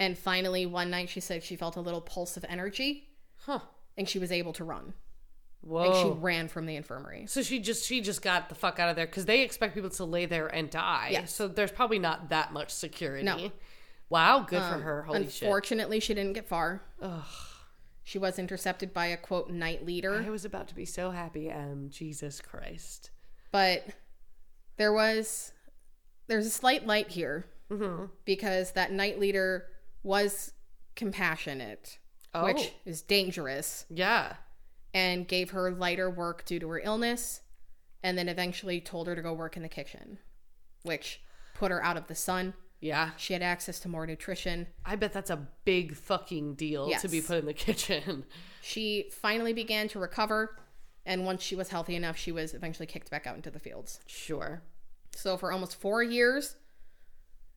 And finally one night she said she felt a little pulse of energy Huh. and she was able to run. Whoa. and she ran from the infirmary. so she just she just got the fuck out of there because they expect people to lay there and die. Yes. So there's probably not that much security. No. Wow. Good for her. Holy shit. Unfortunately, she didn't get far. Ugh. She was intercepted by a quote night leader, I was about to be so happy. Um, Jesus Christ. but there was there's a slight light here Mm-hmm. because that night leader was compassionate, which Oh. is dangerous, Yeah. and gave her lighter work due to her illness, and then eventually told her to go work in the kitchen, which put her out of the sun. Yeah. She had access to more nutrition. I bet that's a big fucking deal to be put in the kitchen. She finally began to recover, and once she was healthy enough, she was eventually kicked back out into the fields. Sure. So for almost four years,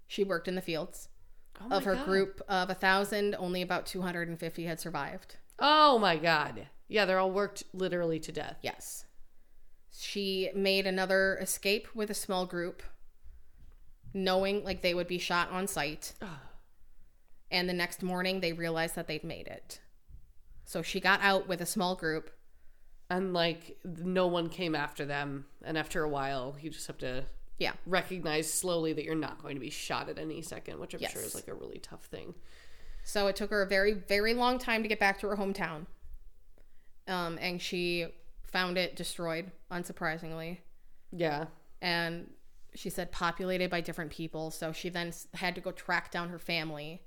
she worked in the fields. Oh of her God. group of a thousand, only about 250 had survived. Oh my god. Yeah, they're all worked literally to death. Yes. She made another escape with a small group, knowing like they would be shot on sight. and the next morning, they realized that they'd made it. So she got out with a small group. And like no one came after them. And after a while, you just have to Yeah. recognize slowly that you're not going to be shot at any second, which I'm sure is like a really tough thing. So it took her a very, very long time to get back to her hometown. Um, and she found it destroyed, unsurprisingly. Yeah. And she said populated by different people. So she then had to go track down her family.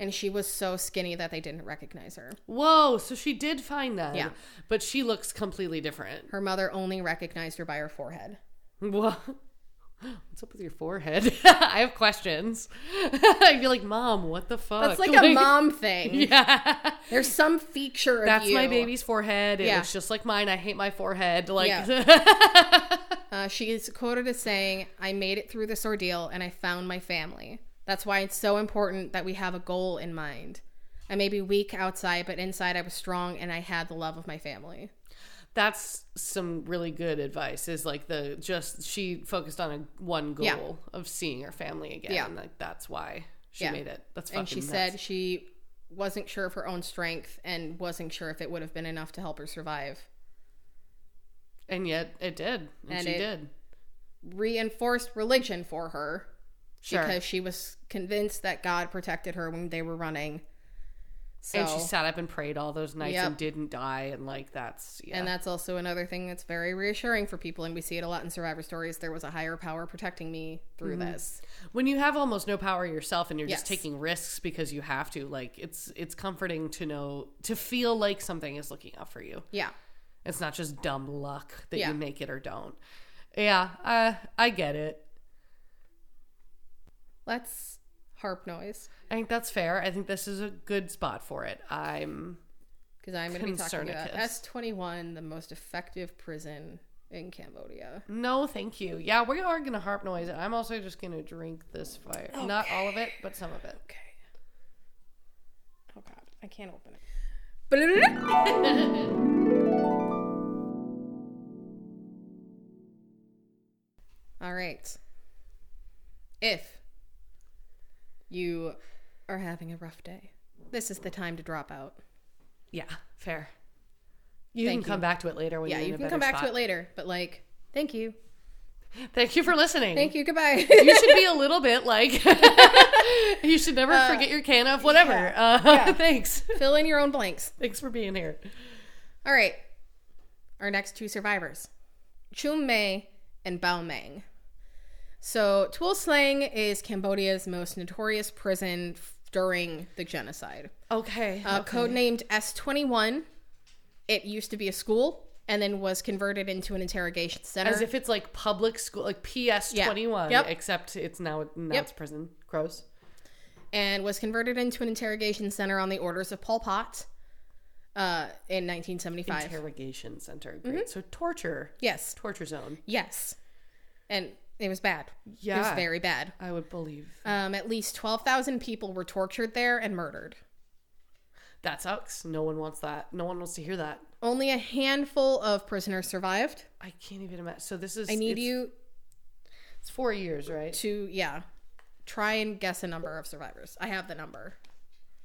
And she was so skinny that they didn't recognize her. Whoa, so she did find them. Yeah. But she looks completely different. Her mother only recognized her by her forehead. What? What's up with your forehead? I have questions. I'd be like, Mom, what the fuck? That's like a mom thing. Yeah. There's some feature of That's you. my baby's forehead. Yeah. looks just like mine. I hate my forehead. Like, Uh, she is quoted as saying, I made it through this ordeal and I found my family. That's why it's so important that we have a goal in mind. I may be weak outside, but inside I was strong and I had the love of my family. That's some really good advice. Is like the just she focused on a one goal Yeah. of seeing her family again. Yeah. And like that's why she Yeah. made it. That's fucking And she nuts. said she wasn't sure of her own strength and wasn't sure if it would have been enough to help her survive. and yet it did, and, And she did. Reinforced religion for her Sure. because she was convinced that God protected her when they were running. So, and she sat up and prayed all those nights Yep. and didn't die, and like that's yeah. And that's also another thing that's very reassuring for people, and we see it a lot in survivor stories. There was a higher power protecting me through Mm-hmm. this. when you have almost no power yourself and you're just taking risks because you have to like it's it's comforting to know to feel like something is looking out for you Yeah. it's not just dumb luck that Yeah. you make it or don't yeah uh, i get it Let's harp noise i think that's fair i think this is a good spot for it i'm because I'm going to be talking about Concernicus. S21, the most effective prison in Cambodia. no thank you yeah we are gonna harp noise and i'm also just gonna drink this fire not all of it but some of it Okay. Oh God, I can't open it. All right. If you are having a rough day, this is the time to drop out. yeah fair you Thank can come you. back to it later when Yeah, you can come back spot. to it later, but like, thank you. thank you for listening Thank you. Goodbye. you should be a little bit like you should never forget your can of whatever. yeah, uh, yeah. Thanks. Fill in your own blanks. Thanks for being here. All right. Our next two survivors Chum Mey and Bou Meng. So, Tuol Sleng is Cambodia's most notorious prison f- during the genocide. Okay. Uh, Codenamed S21, it used to be a school and then was converted into an interrogation center. As if it's like public school, like PS twenty one, Yep. except it's now now Yep. it's prison. Gross. and was converted into an interrogation center on the orders of Pol Pot uh, in 1975. Interrogation center. Great. So torture, yes. torture zone. Yes. And it was bad. Yeah. It was very bad. I would believe Um, at least 12,000 people were tortured there and murdered. that sucks. No one wants that. No one wants to hear that. Only a handful of prisoners survived. I can't even imagine. So this is. I need it's- you It's four years, right? to, yeah, try and guess a number of survivors. I have the number.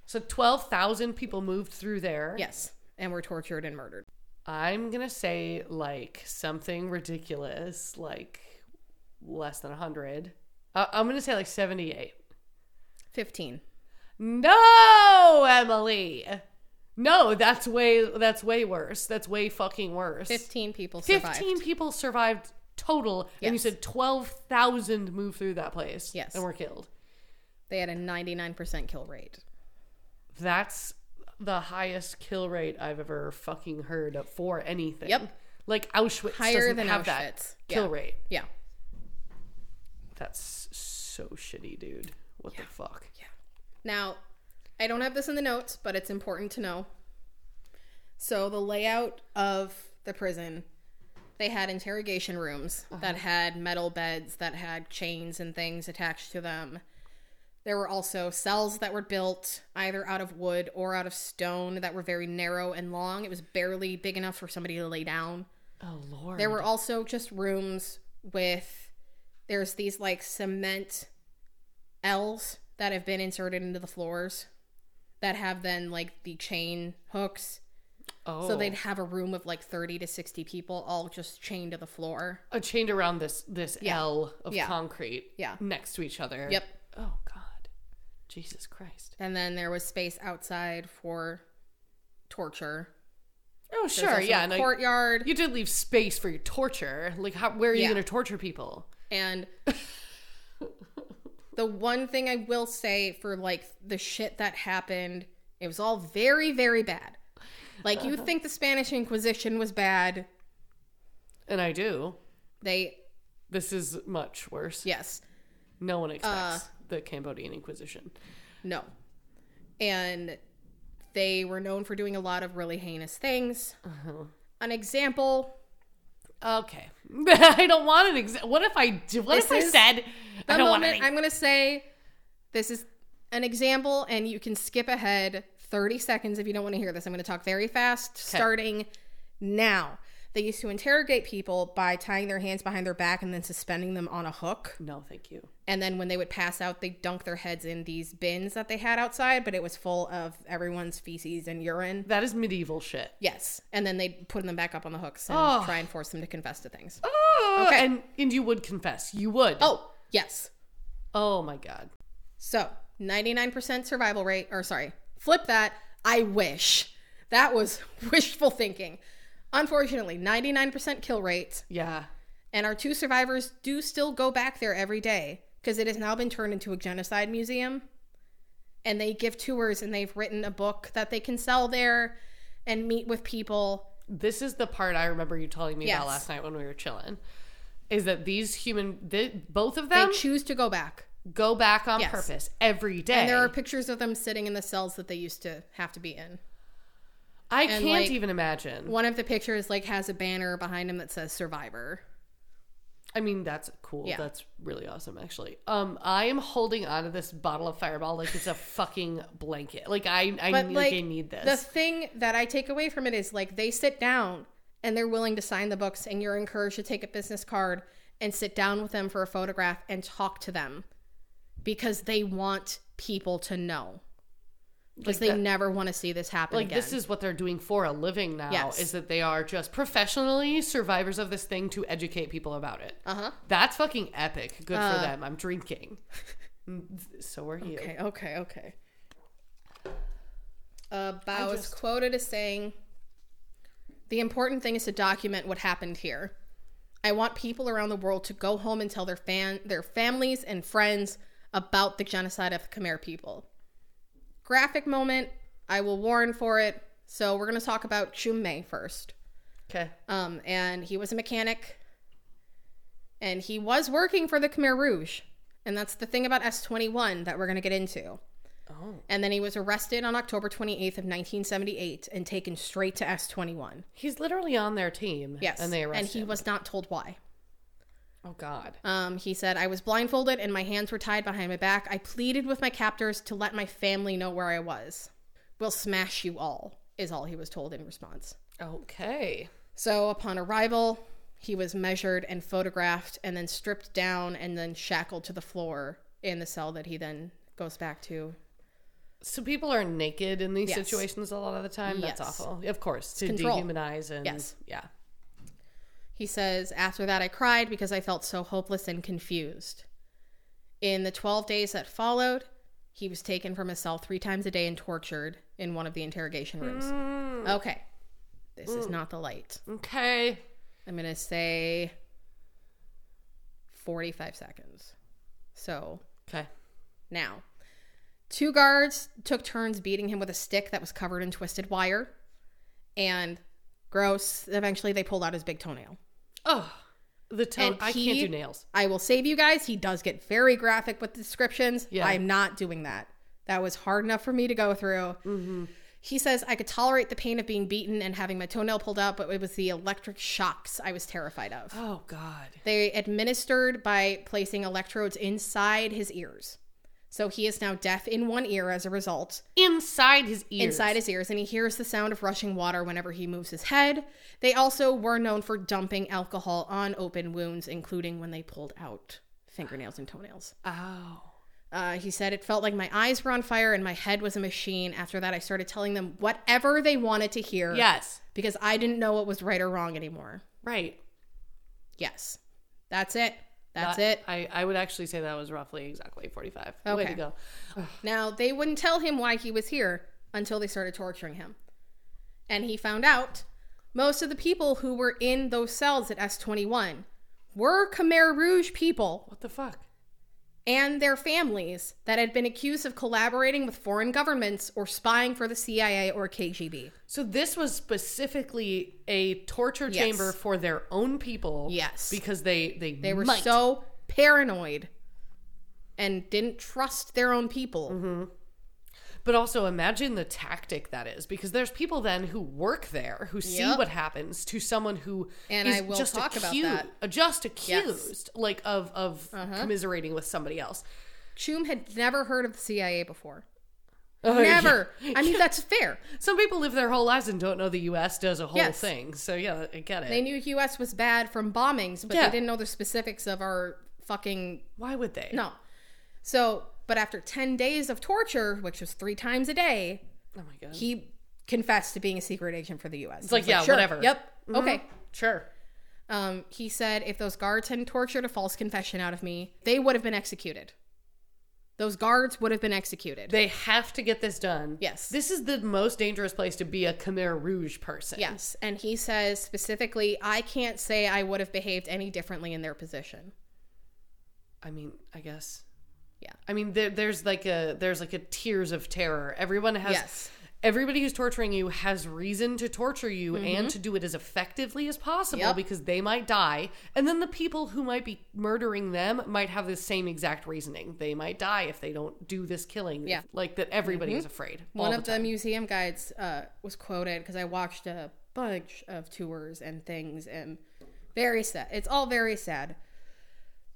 So twelve thousand people moved through there. Yes. And were tortured and murdered. I'm gonna say like something ridiculous, like less than hundred. Uh, I'm gonna say like seventy-eight. 15. No, Emily. No, that's way that's way worse. That's way fucking worse. 15 people survived. 15 people survived total, and you Yes. said 12,000 moved through that place Yes. and were killed. They had a 99% kill rate. That's the highest kill rate I've ever fucking heard of for anything. Yep. Like Auschwitz Higher doesn't than have Auschwitz. that kill Yeah. rate. Yeah. That's so shitty, dude. What the fuck? Yeah. Now, I don't have this in the notes, but it's important to know. So, the layout of the prison, they had interrogation rooms that uh-huh. had metal beds that had chains and things attached to them. There were also cells that were built either out of wood or out of stone that were very narrow and long. It was barely big enough for somebody to lay down. Oh lord. There were also just rooms with there's these like cement L's that have been inserted into the floors that have then like the chain hooks. oh. So they'd have a room of like 30 to 60 people all just chained to the floor. uh, chained around this this Yeah. L of Yeah. concrete. Yeah. Next to each other. Yep. Oh god. Jesus Christ. And then there was space outside for torture. Oh sure, yeah. a courtyard you did leave space for your torture. Like, how? Where are you Yeah. going to torture people? And the one thing I will say for like the shit that happened, it was all very very bad. Like you think the Spanish Inquisition was bad, And I do. they This is much worse. yes. No one expects Uh, the Cambodian Inquisition. No. And they were known for doing a lot of really heinous things. An example Okay. I don't want an example. What if I do? What This if I said the I don't want moment any? I'm going to say this is an example, and you can skip ahead 30 seconds if you don't want to hear this. I'm going to talk very fast, starting now. They used to interrogate people by tying their hands behind their back and then suspending them on a hook. No, thank you. And then when they would pass out, they dunk their heads in these bins that they had outside, but it was full of everyone's feces and urine. That is medieval shit. Yes, and then they'd put them back up on the hooks and Oh. try and force them to confess to things. Oh, Okay. and and you would confess. You would. Oh, yes. Oh my god. So, 99% survival rate, or sorry, flip that. I wish. That was wishful thinking. Unfortunately, 99% kill rate, Yeah. and our two survivors do still go back there every day because it has now been turned into a genocide museum. And they give tours and they've written a book that they can sell there and meet with people. This is the part I remember you telling me Yes. about last night when we were chilling. Is that these human, th- both of They them, choose to go back. go back on Yes. purpose every day. And there are pictures of them sitting in the cells that they used to have to be in. I and, can't like, even imagine. One of the pictures like has a banner behind him that says survivor. I mean, that's cool. Yeah. That's really awesome, actually. Um, I am holding onto this bottle of Fireball like it's a fucking blanket. Like I, I But need, like I need this. the thing that I take away from it is like they sit down and they're willing to sign the books and you're encouraged to take a business card and sit down with them for a photograph and talk to them because they want people to know. Because they that- never want to see this happen like again. this is what they're doing for a living now. Yes. Is that they are just professionally survivors of this thing to educate people about it. uh-huh. That's fucking epic. Good Uh, for them. I'm drinking. so are you. Okay, okay, okay. Uh, Bou is quoted as saying, The important thing is to document what happened here. I want people around the world to go home and tell their fan their families and friends about the genocide of the Khmer people. Graphic moment, I will warn for it. So we're gonna talk about Chum first. Okay. Um, and he was a mechanic. And he was working for the Khmer Rouge. And that's the thing about S21 that we're going to get into. Oh. And then he was arrested on October 28th of 1978 and taken straight to S21. He's literally on their team. Yes. And they arrested him. And he him. was not told why. Oh God. Um, he said, I was blindfolded and my hands were tied behind my back. I pleaded with my captors to let my family know where I was. We'll smash you all, is all he was told in response. Okay. So upon arrival, he was measured and photographed and then stripped down and then shackled to the floor in the cell that he then goes back to. So people are naked in these Yes. situations a lot of the time. That's Yes. awful. Of course, to control. dehumanize and Yes. yeah. He says, After that, I cried because I felt so hopeless and confused. In the 12 days that followed, he was taken from his cell three times a day and tortured in one of the interrogation rooms. Mm. Okay. This is not the light. Okay. I'm going to say 45 seconds. So Okay. now, two guards took turns beating him with a stick that was covered in twisted wire. And gross, eventually they pulled out his big toenail. Oh, the toe. And I he- can't do nails. I will save you guys. He does get very graphic with the descriptions. Yeah. I'm not doing that. That was hard enough for me to go through. Mm-hmm. He says, I could tolerate the pain of being beaten and having my toenail pulled out, but it was the electric shocks I was terrified of. Oh God. They administered by placing electrodes inside his ears. So he is now deaf in one ear as a result, Inside his ears. inside his ears, and he hears the sound of rushing water whenever he moves his head. They also were known for dumping alcohol on open wounds, including when they pulled out fingernails and toenails. Oh. Uh, he said, It felt like my eyes were on fire and my head was a machine. After that, I started telling them whatever they wanted to hear Yes. because I didn't know what was right or wrong anymore. Right. Yes. That's it. That's That- it. I, I would actually say that was roughly exactly 45. Way to go. Now, they wouldn't tell him why he was here until they started torturing him. And he found out most of the people who were in those cells at S21 were Khmer Rouge people What the fuck? And their families that had been accused of collaborating with foreign governments or spying for the CIA or KGB. So this was specifically a torture Yes. chamber for their own people. Yes. Because they they They were might. so paranoid and didn't trust their own people. Mm-hmm. But also imagine the tactic that is, because there's people then who work there who see Yep. what happens to someone who And is I will just talk about accused, that. uh, just accused, like of of Uh-huh. commiserating with somebody else. Chum had never heard of the CIA before. Oh, yeah. Never. I mean, that's fair. Some people live their whole lives and don't know the U.S. does a whole Yes. thing. So yeah, I get it. They knew U.S. was bad from bombings, but Yeah. they didn't know the specifics of our fucking Why would they? no. So, but after ten days of torture, which was three times a day, Oh my god. he confessed to being a secret agent for the U.S. It's like, yeah, whatever. Yep. Mm-hmm. Okay. sure. Um, he said if those guards hadn't tortured a false confession out of me, they would have been executed. Those guards would have been executed. They have to get this done. Yes. This is the most dangerous place to be a Khmer Rouge person. yes, and he says specifically, I can't say I would have behaved any differently in their position. I mean, I guess. Yeah. I mean, there, there's like a there's like a tears of terror. Everyone has. Yes. Everybody who's torturing you has reason to torture you and to do it as effectively as possible Mm-hmm. Yep. because they might die. And then the people who might be murdering them might have the same exact reasoning. They might die if they don't do this killing. Yeah. Mm-hmm. Like that everybody is afraid. One all of the the museum guides uh, was quoted because I watched a bunch of tours and things, and very sad. It's all very sad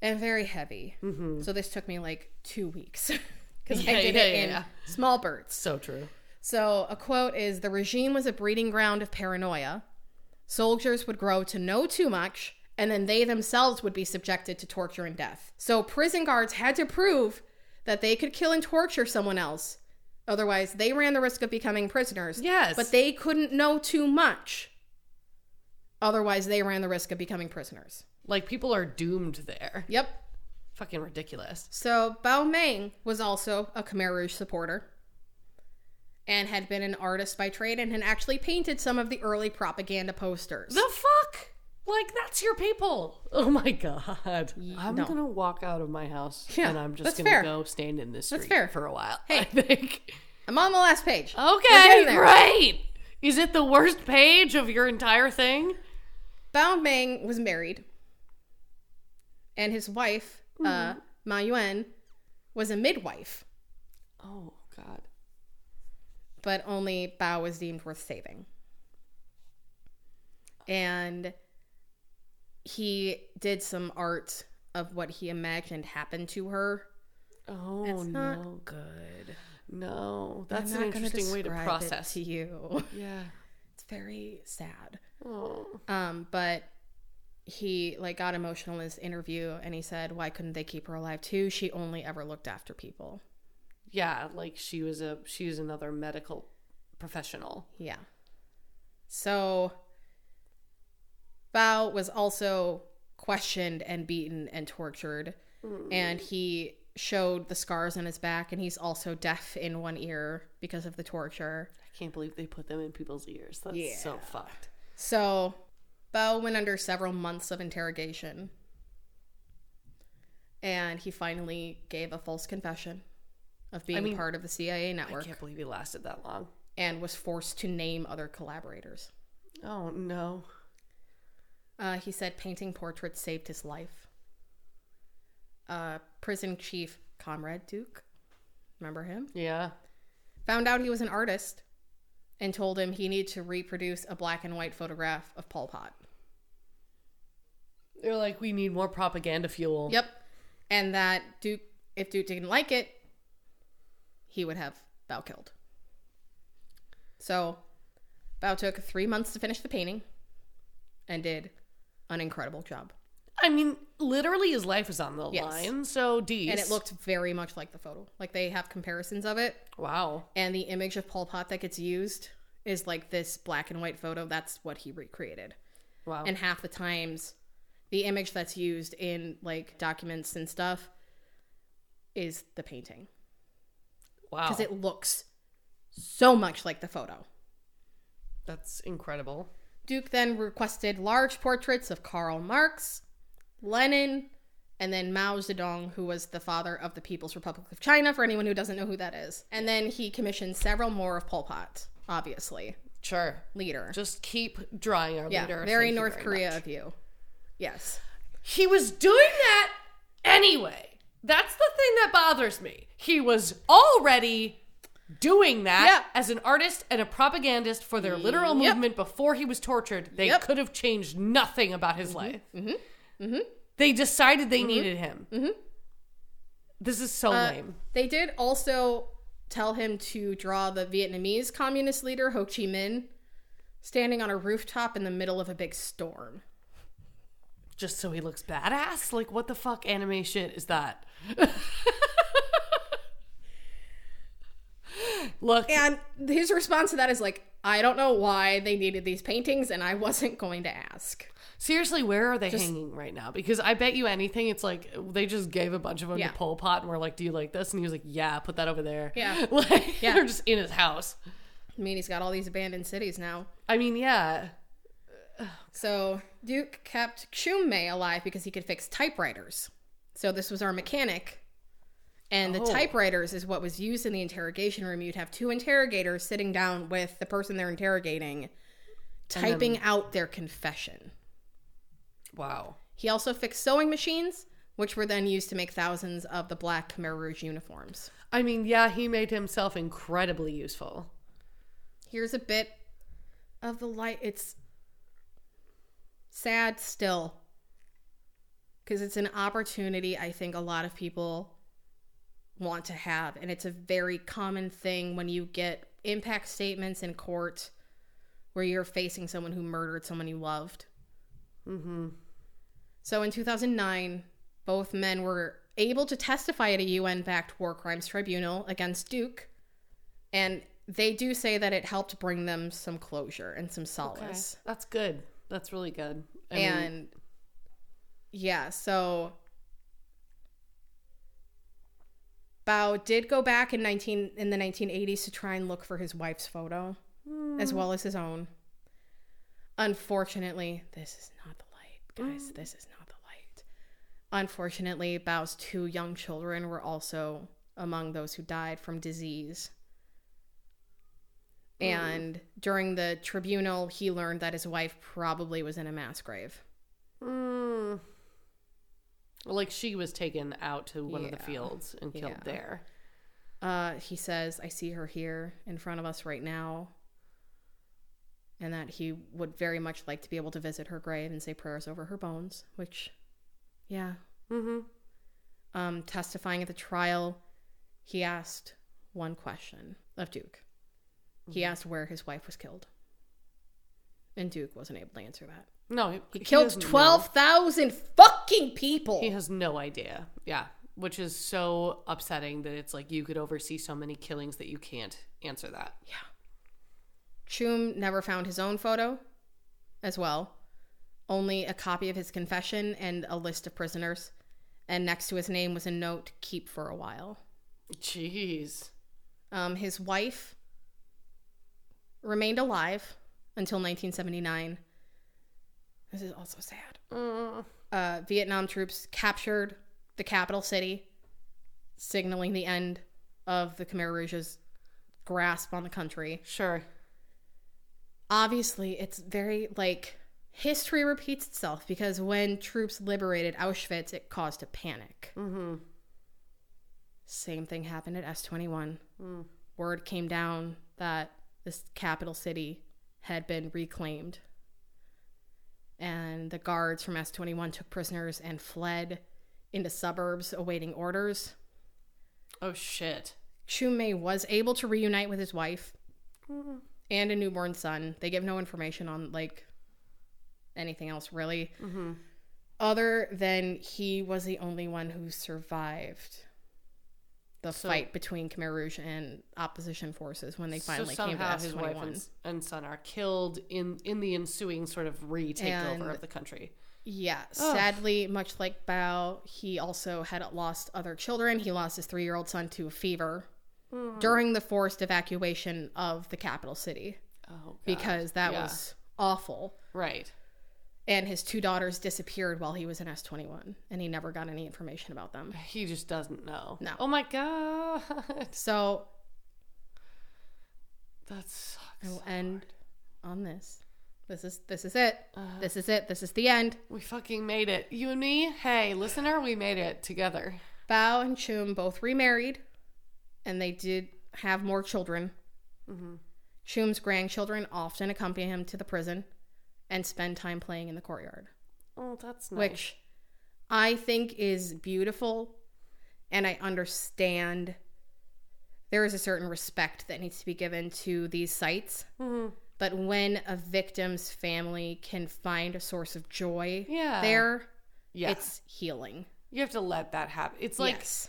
and very heavy. Mm-hmm. So this took me like two weeks because Yeah, I did yeah, it in yeah. small bursts. So true. So a quote is: "The regime was a breeding ground of paranoia. Soldiers would grow to know too much." And then they themselves would be subjected to torture and death. So prison guards had to prove that they could kill and torture someone else. Otherwise, they ran the risk of becoming prisoners. Yes. But they couldn't know too much. Otherwise, they ran the risk of becoming prisoners. Like people are doomed there. Yep. Fucking ridiculous. So Bou Meng was also a Khmer Rouge supporter and had been an artist by trade and had actually painted some of the early propaganda posters. The fuck? Like that's your people. Oh my god. I'm no. gonna walk out of my house Yeah, and I'm just gonna fair. go stand in this street fair. for a while. Hey. I think. I'm on the last page. Okay, getting great. Is it the worst page of your entire thing? Bou Meng was married, and his wife, uh, Ma Yuan, was a midwife, Oh god. but only Bou was deemed worth saving. And he did some art of what he imagined happened to her. Oh It's no. good. No. That's an not interesting way to process. to you. Yeah. It's very sad. Oh. Um, but he like got emotional in his interview and he said, Why couldn't they keep her alive too? She only ever looked after people. Yeah, like she was a she was another medical professional. Yeah. So Bou was also questioned and beaten and tortured. And he showed the scars on his back, and he's also deaf in one ear because of the torture. I can't believe they put them in people's ears. That's Yeah. so fucked. So, Bell went under several months of interrogation. And he finally gave a false confession of being mean, part of the CIA network. I can't believe he lasted that long. and was forced to name other collaborators. Oh no. Uh, he said painting portraits saved his life. Uh, prison chief Comrade Duke, remember him? Yeah. Found out he was an artist and told him he needed to reproduce a black and white photograph of Pol Pot. They're like, we need more propaganda fuel. Yep. And that Duke, if Duke didn't like it, he would have Bou killed. So, Bou took three months to finish the painting and did an incredible job. I mean, literally his life is on the Yes. line. So Dees. And it looked very much like the photo. Like they have comparisons of it. Wow. And the image of Pol Pot that gets used is like this black and white photo. That's what he recreated. Wow. And half the times, the image that's used in like documents and stuff is the painting. wow. because it looks so much like the photo. That's incredible. Duke then requested large portraits of Karl Marx, Lenin, and then Mao Zedong, who was the father of the People's Republic of China, for anyone who doesn't know who that is. And then he commissioned several more of Pol Pot, obviously, Sure. leader. Just keep drawing our yeah, leader. very Thank North very Korea much. of you. Yes. He was doing that anyway. That's the thing that bothers me. He was already doing that Yeah. as an artist and a propagandist for their literal Yep. movement before he was tortured. They Yep. could have changed nothing about his life. Mm-hmm. They decided they needed him. Mm-hmm. This is so Uh, lame. They did also tell him to draw the Vietnamese communist leader Ho Chi Minh standing on a rooftop in the middle of a big storm. Just so he looks badass? Like, what the fuck anime shit is that? Look, And his response to that is like, I don't know why they needed these paintings, and I wasn't going to ask. Seriously, where are they hanging right now? Because I bet you anything, it's like they just gave a bunch of them Yeah. to Pol Pot and were like, "Do you like this?" And he was like, "Yeah, put that over there." Yeah. like Yeah. they're just in his house. I mean, he's got all these abandoned cities now. I mean, yeah, So Duke kept Chum alive because he could fix typewriters. So this was our mechanic. And the Oh. typewriters is what was used in the interrogation room. You'd have two interrogators sitting down with the person they're interrogating, typing out their confession. Wow. He also fixed sewing machines, which were then used to make thousands of the black Khmer Rouge uniforms. I mean, yeah, he made himself incredibly useful. Here's a bit of the light. It's sad still. Because it's an opportunity I think a lot of people want to have. And it's a very common thing when you get impact statements in court where you're facing someone who murdered someone you loved. Mm-hmm. So in 2009, both men were able to testify at a UN backed war crimes tribunal against Duke. And they do say that it helped bring them some closure and some solace. That's good. That's really good. I mean, And yeah, so Bou did go back in 19 in the 1980s to try and look for his wife's photo as well as his own. Unfortunately, this is not the light, guys. This is not the light. Unfortunately, Bou's two young children were also among those who died from disease. And during the tribunal, he learned that his wife probably was in a mass grave. mm, like she was taken out to one of the fields and killed Yeah. there. Uh, he says, I see her here in front of us right now. And that he would very much like to be able to visit her grave and say prayers over her bones, which, yeah. Mm-hmm. Um, testifying at the trial, he asked one question of Duke. He asked where his wife was killed. And Duke wasn't able to answer that. No, he, He killed doesn't know. 12,000 fucking people. He has no idea. Yeah. Which is so upsetting that it's like you could oversee so many killings that you can't answer that. Chum never found his own photo as well. Only a copy of his confession and a list of prisoners. and next to his name was a note keep for a while. Jeez. Um, his wife remained alive until 1979. This is also sad. Uh, Uh, Vietnam troops captured the capital city, signaling the end of the Khmer Rouge's grasp on the country. sure. Obviously, it's very like history repeats itself because when troops liberated Auschwitz, it caused a panic. Mm-hmm. Same thing happened at S 21. Word came down that this capital city had been reclaimed. And the guards from S 21 took prisoners and fled into suburbs awaiting orders. Oh shit. Chum Mey was able to reunite with his wife and a newborn son. They give no information on like anything else really, mm-hmm. other than he was the only one who survived the So- fight between Khmer Rouge and opposition forces when they finally so came to S twenty one. and, son are killed in in the ensuing sort of retake And- over of the country. Yeah, sadly, much like Bou, he also had lost other children. He lost his three year old son to a fever during the forced evacuation of the capital city Oh, because that Yeah. was awful. right. And his two daughters disappeared while he was in S 21, and he never got any information about them. He just doesn't know. No. Oh my god. So That I sucks. will end on this. This is this is it. Uh. this is it. This is the end. We fucking made it. You and me? Hey, listener, we made it together. Bou and Chum both remarried, and they did have more children. Mm-hmm. Chum's grandchildren often accompany him to the prison and spend time playing in the courtyard, Oh, that's nice. which I think is beautiful, and I understand there is a certain respect that needs to be given to these sites. Mhm. But when a victim's family can find a source of joy Yeah. there, yeah. it's healing. you have to let that happen. It's like yes.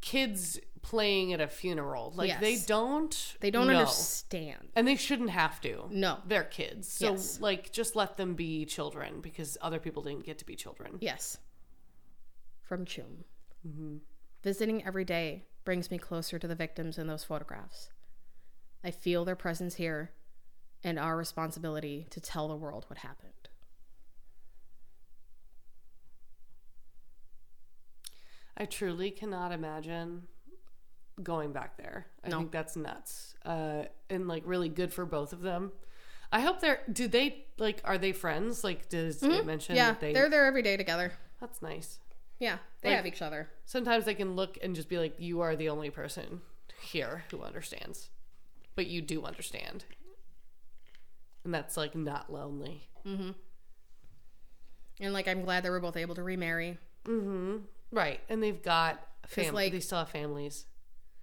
Kids playing at a funeral. Like Yes. they don't They don't know. understand. And they shouldn't have to. No. They're kids. So Yes. like just let them be children because other people didn't get to be children. Yes. From Chum. Mm-hmm. Visiting every day brings me closer to the victims in those photographs. I feel their presence here and our responsibility to tell the world what happened. I truly cannot imagine going back there. I No. think that's nuts. Uh, and like really good for both of them. I hope they're. Do they like? Are they friends? Like, does it mention Mm-hmm. Yeah, that they? they're there every day together. That's nice. Yeah, they Like- have each other. Sometimes they can look and just be like, "You are the only person here who understands," but you do understand, and that's like not lonely. And like, I'm glad they were both able to remarry. Right, and they've got fam- like- they still have families.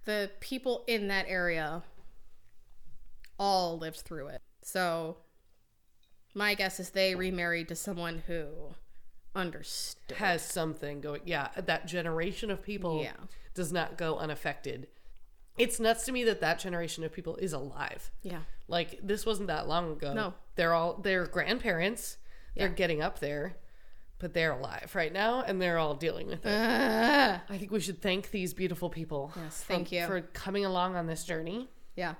The people in that area all lived through it. So my guess is they remarried to someone who understood. Has something going. Yeah, that generation of people Yeah. does not go unaffected. It's nuts to me that that generation of people is alive. Yeah. Like this wasn't that long ago. No. they're all they're grandparents. They're getting up there, but they're alive right now, and they're all dealing with it. Ah. I think we should thank these beautiful people. Yes, from- thank you. for coming along on this journey. yeah.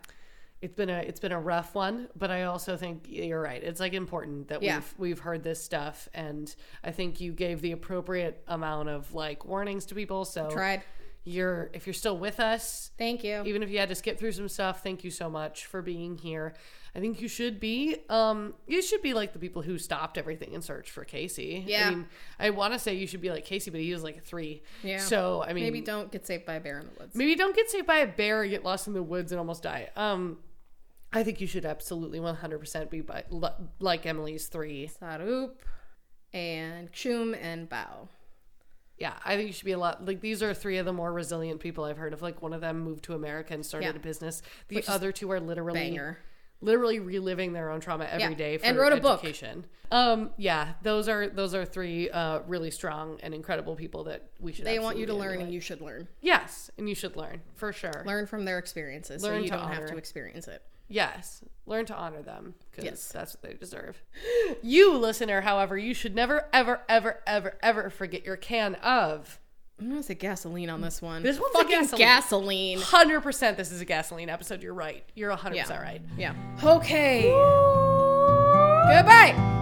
It's been a it's been a rough one, but I also think you're right. It's like important that Yeah. we've we've heard this stuff, and I think you gave the appropriate amount of like warnings to people. So I Tried. You're if you're still with us, Thank you. even if you had to skip through some stuff, thank you so much for being here. I think you should be um you should be like the people who stopped everything and searched for Casey. Yeah. I mean, I want to say you should be like Casey, but he was like a three. Yeah. So I mean, Maybe don't get saved by a bear in the woods. Maybe don't get saved by a bear get lost in the woods and almost die. Um, I think you should absolutely 100% be by, like Emily's three. Sarup and Chum and Bou. Yeah, I think you should be a lot like these are three of the more resilient people I've heard of. Like one of them moved to America and started Yeah. a business. The Which other two are literally Banger. literally reliving their own trauma every Yeah, day for and wrote a book. Um, yeah, those are those are three uh, really strong and incredible people that we should. They want you to learn and you should learn. yes, and you should learn for sure. Learn from their experiences so you don't have to experience it. Yes. Learn to honor them because Yes. that's what they deserve. You, listener, however, you should never, ever, ever, ever, ever forget your can of. I'm gonna say gasoline on this one. This one's fucking gasoline. gasoline. 100% this is a gasoline episode. You're right. You're 100% right. Yeah. Okay. Goodbye.